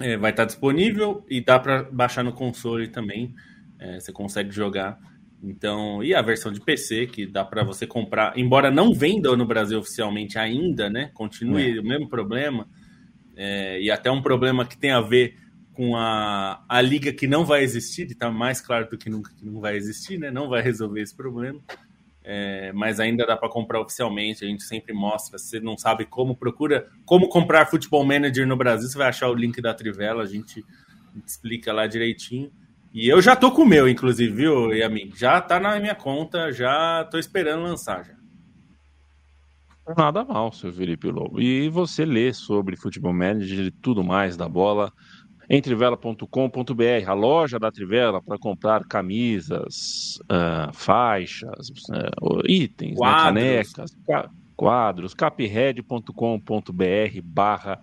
é, vai estar disponível e dá para baixar no console também. É, você consegue jogar. Então, e a versão de PC que dá para você comprar, embora não venda no Brasil oficialmente ainda, né? Continue é. o mesmo problema. É, e até um problema que tem a ver com a, a liga que não vai existir, e está mais claro do que nunca que não vai existir, né? Não vai resolver esse problema. É, mas ainda dá para comprar oficialmente, a gente sempre mostra. Se você não sabe como, procura como comprar Futebol Manager no Brasil, você vai achar o link da Trivela, a gente explica lá direitinho. E eu já tô com o meu, inclusive, viu, Yamin? Já tá na minha conta, já tô esperando lançar já. Nada mal, seu Felipe Lobo. E você lê sobre Futebol Manager e tudo mais da bola em trivela.com.br, a loja da Trivela para comprar camisas, uh, faixas, uh, itens, né, canecas, quadros, capred.com.br barra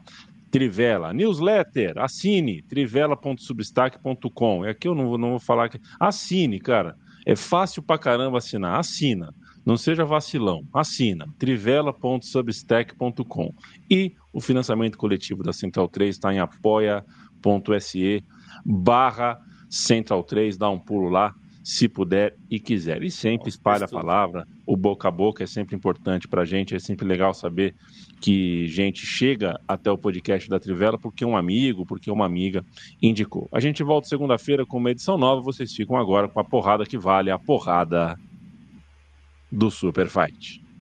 Trivela. Newsletter, assine, trivela.substack.com. É aqui eu não, não vou falar que. Assine, cara. É fácil pra caramba assinar. Assina. Não seja vacilão. Assina. trivela.substack.com. E o financiamento coletivo da Central 3 está em apoia apoia.se barra Central 3, dá um pulo lá, se puder e quiser. E sempre espalha a palavra, o boca a boca é sempre importante para a gente, é sempre legal saber que gente chega até o podcast da Trivela porque um amigo, porque uma amiga indicou. A gente volta segunda-feira com uma edição nova, vocês ficam agora com a porrada que vale, a porrada do Super Fight.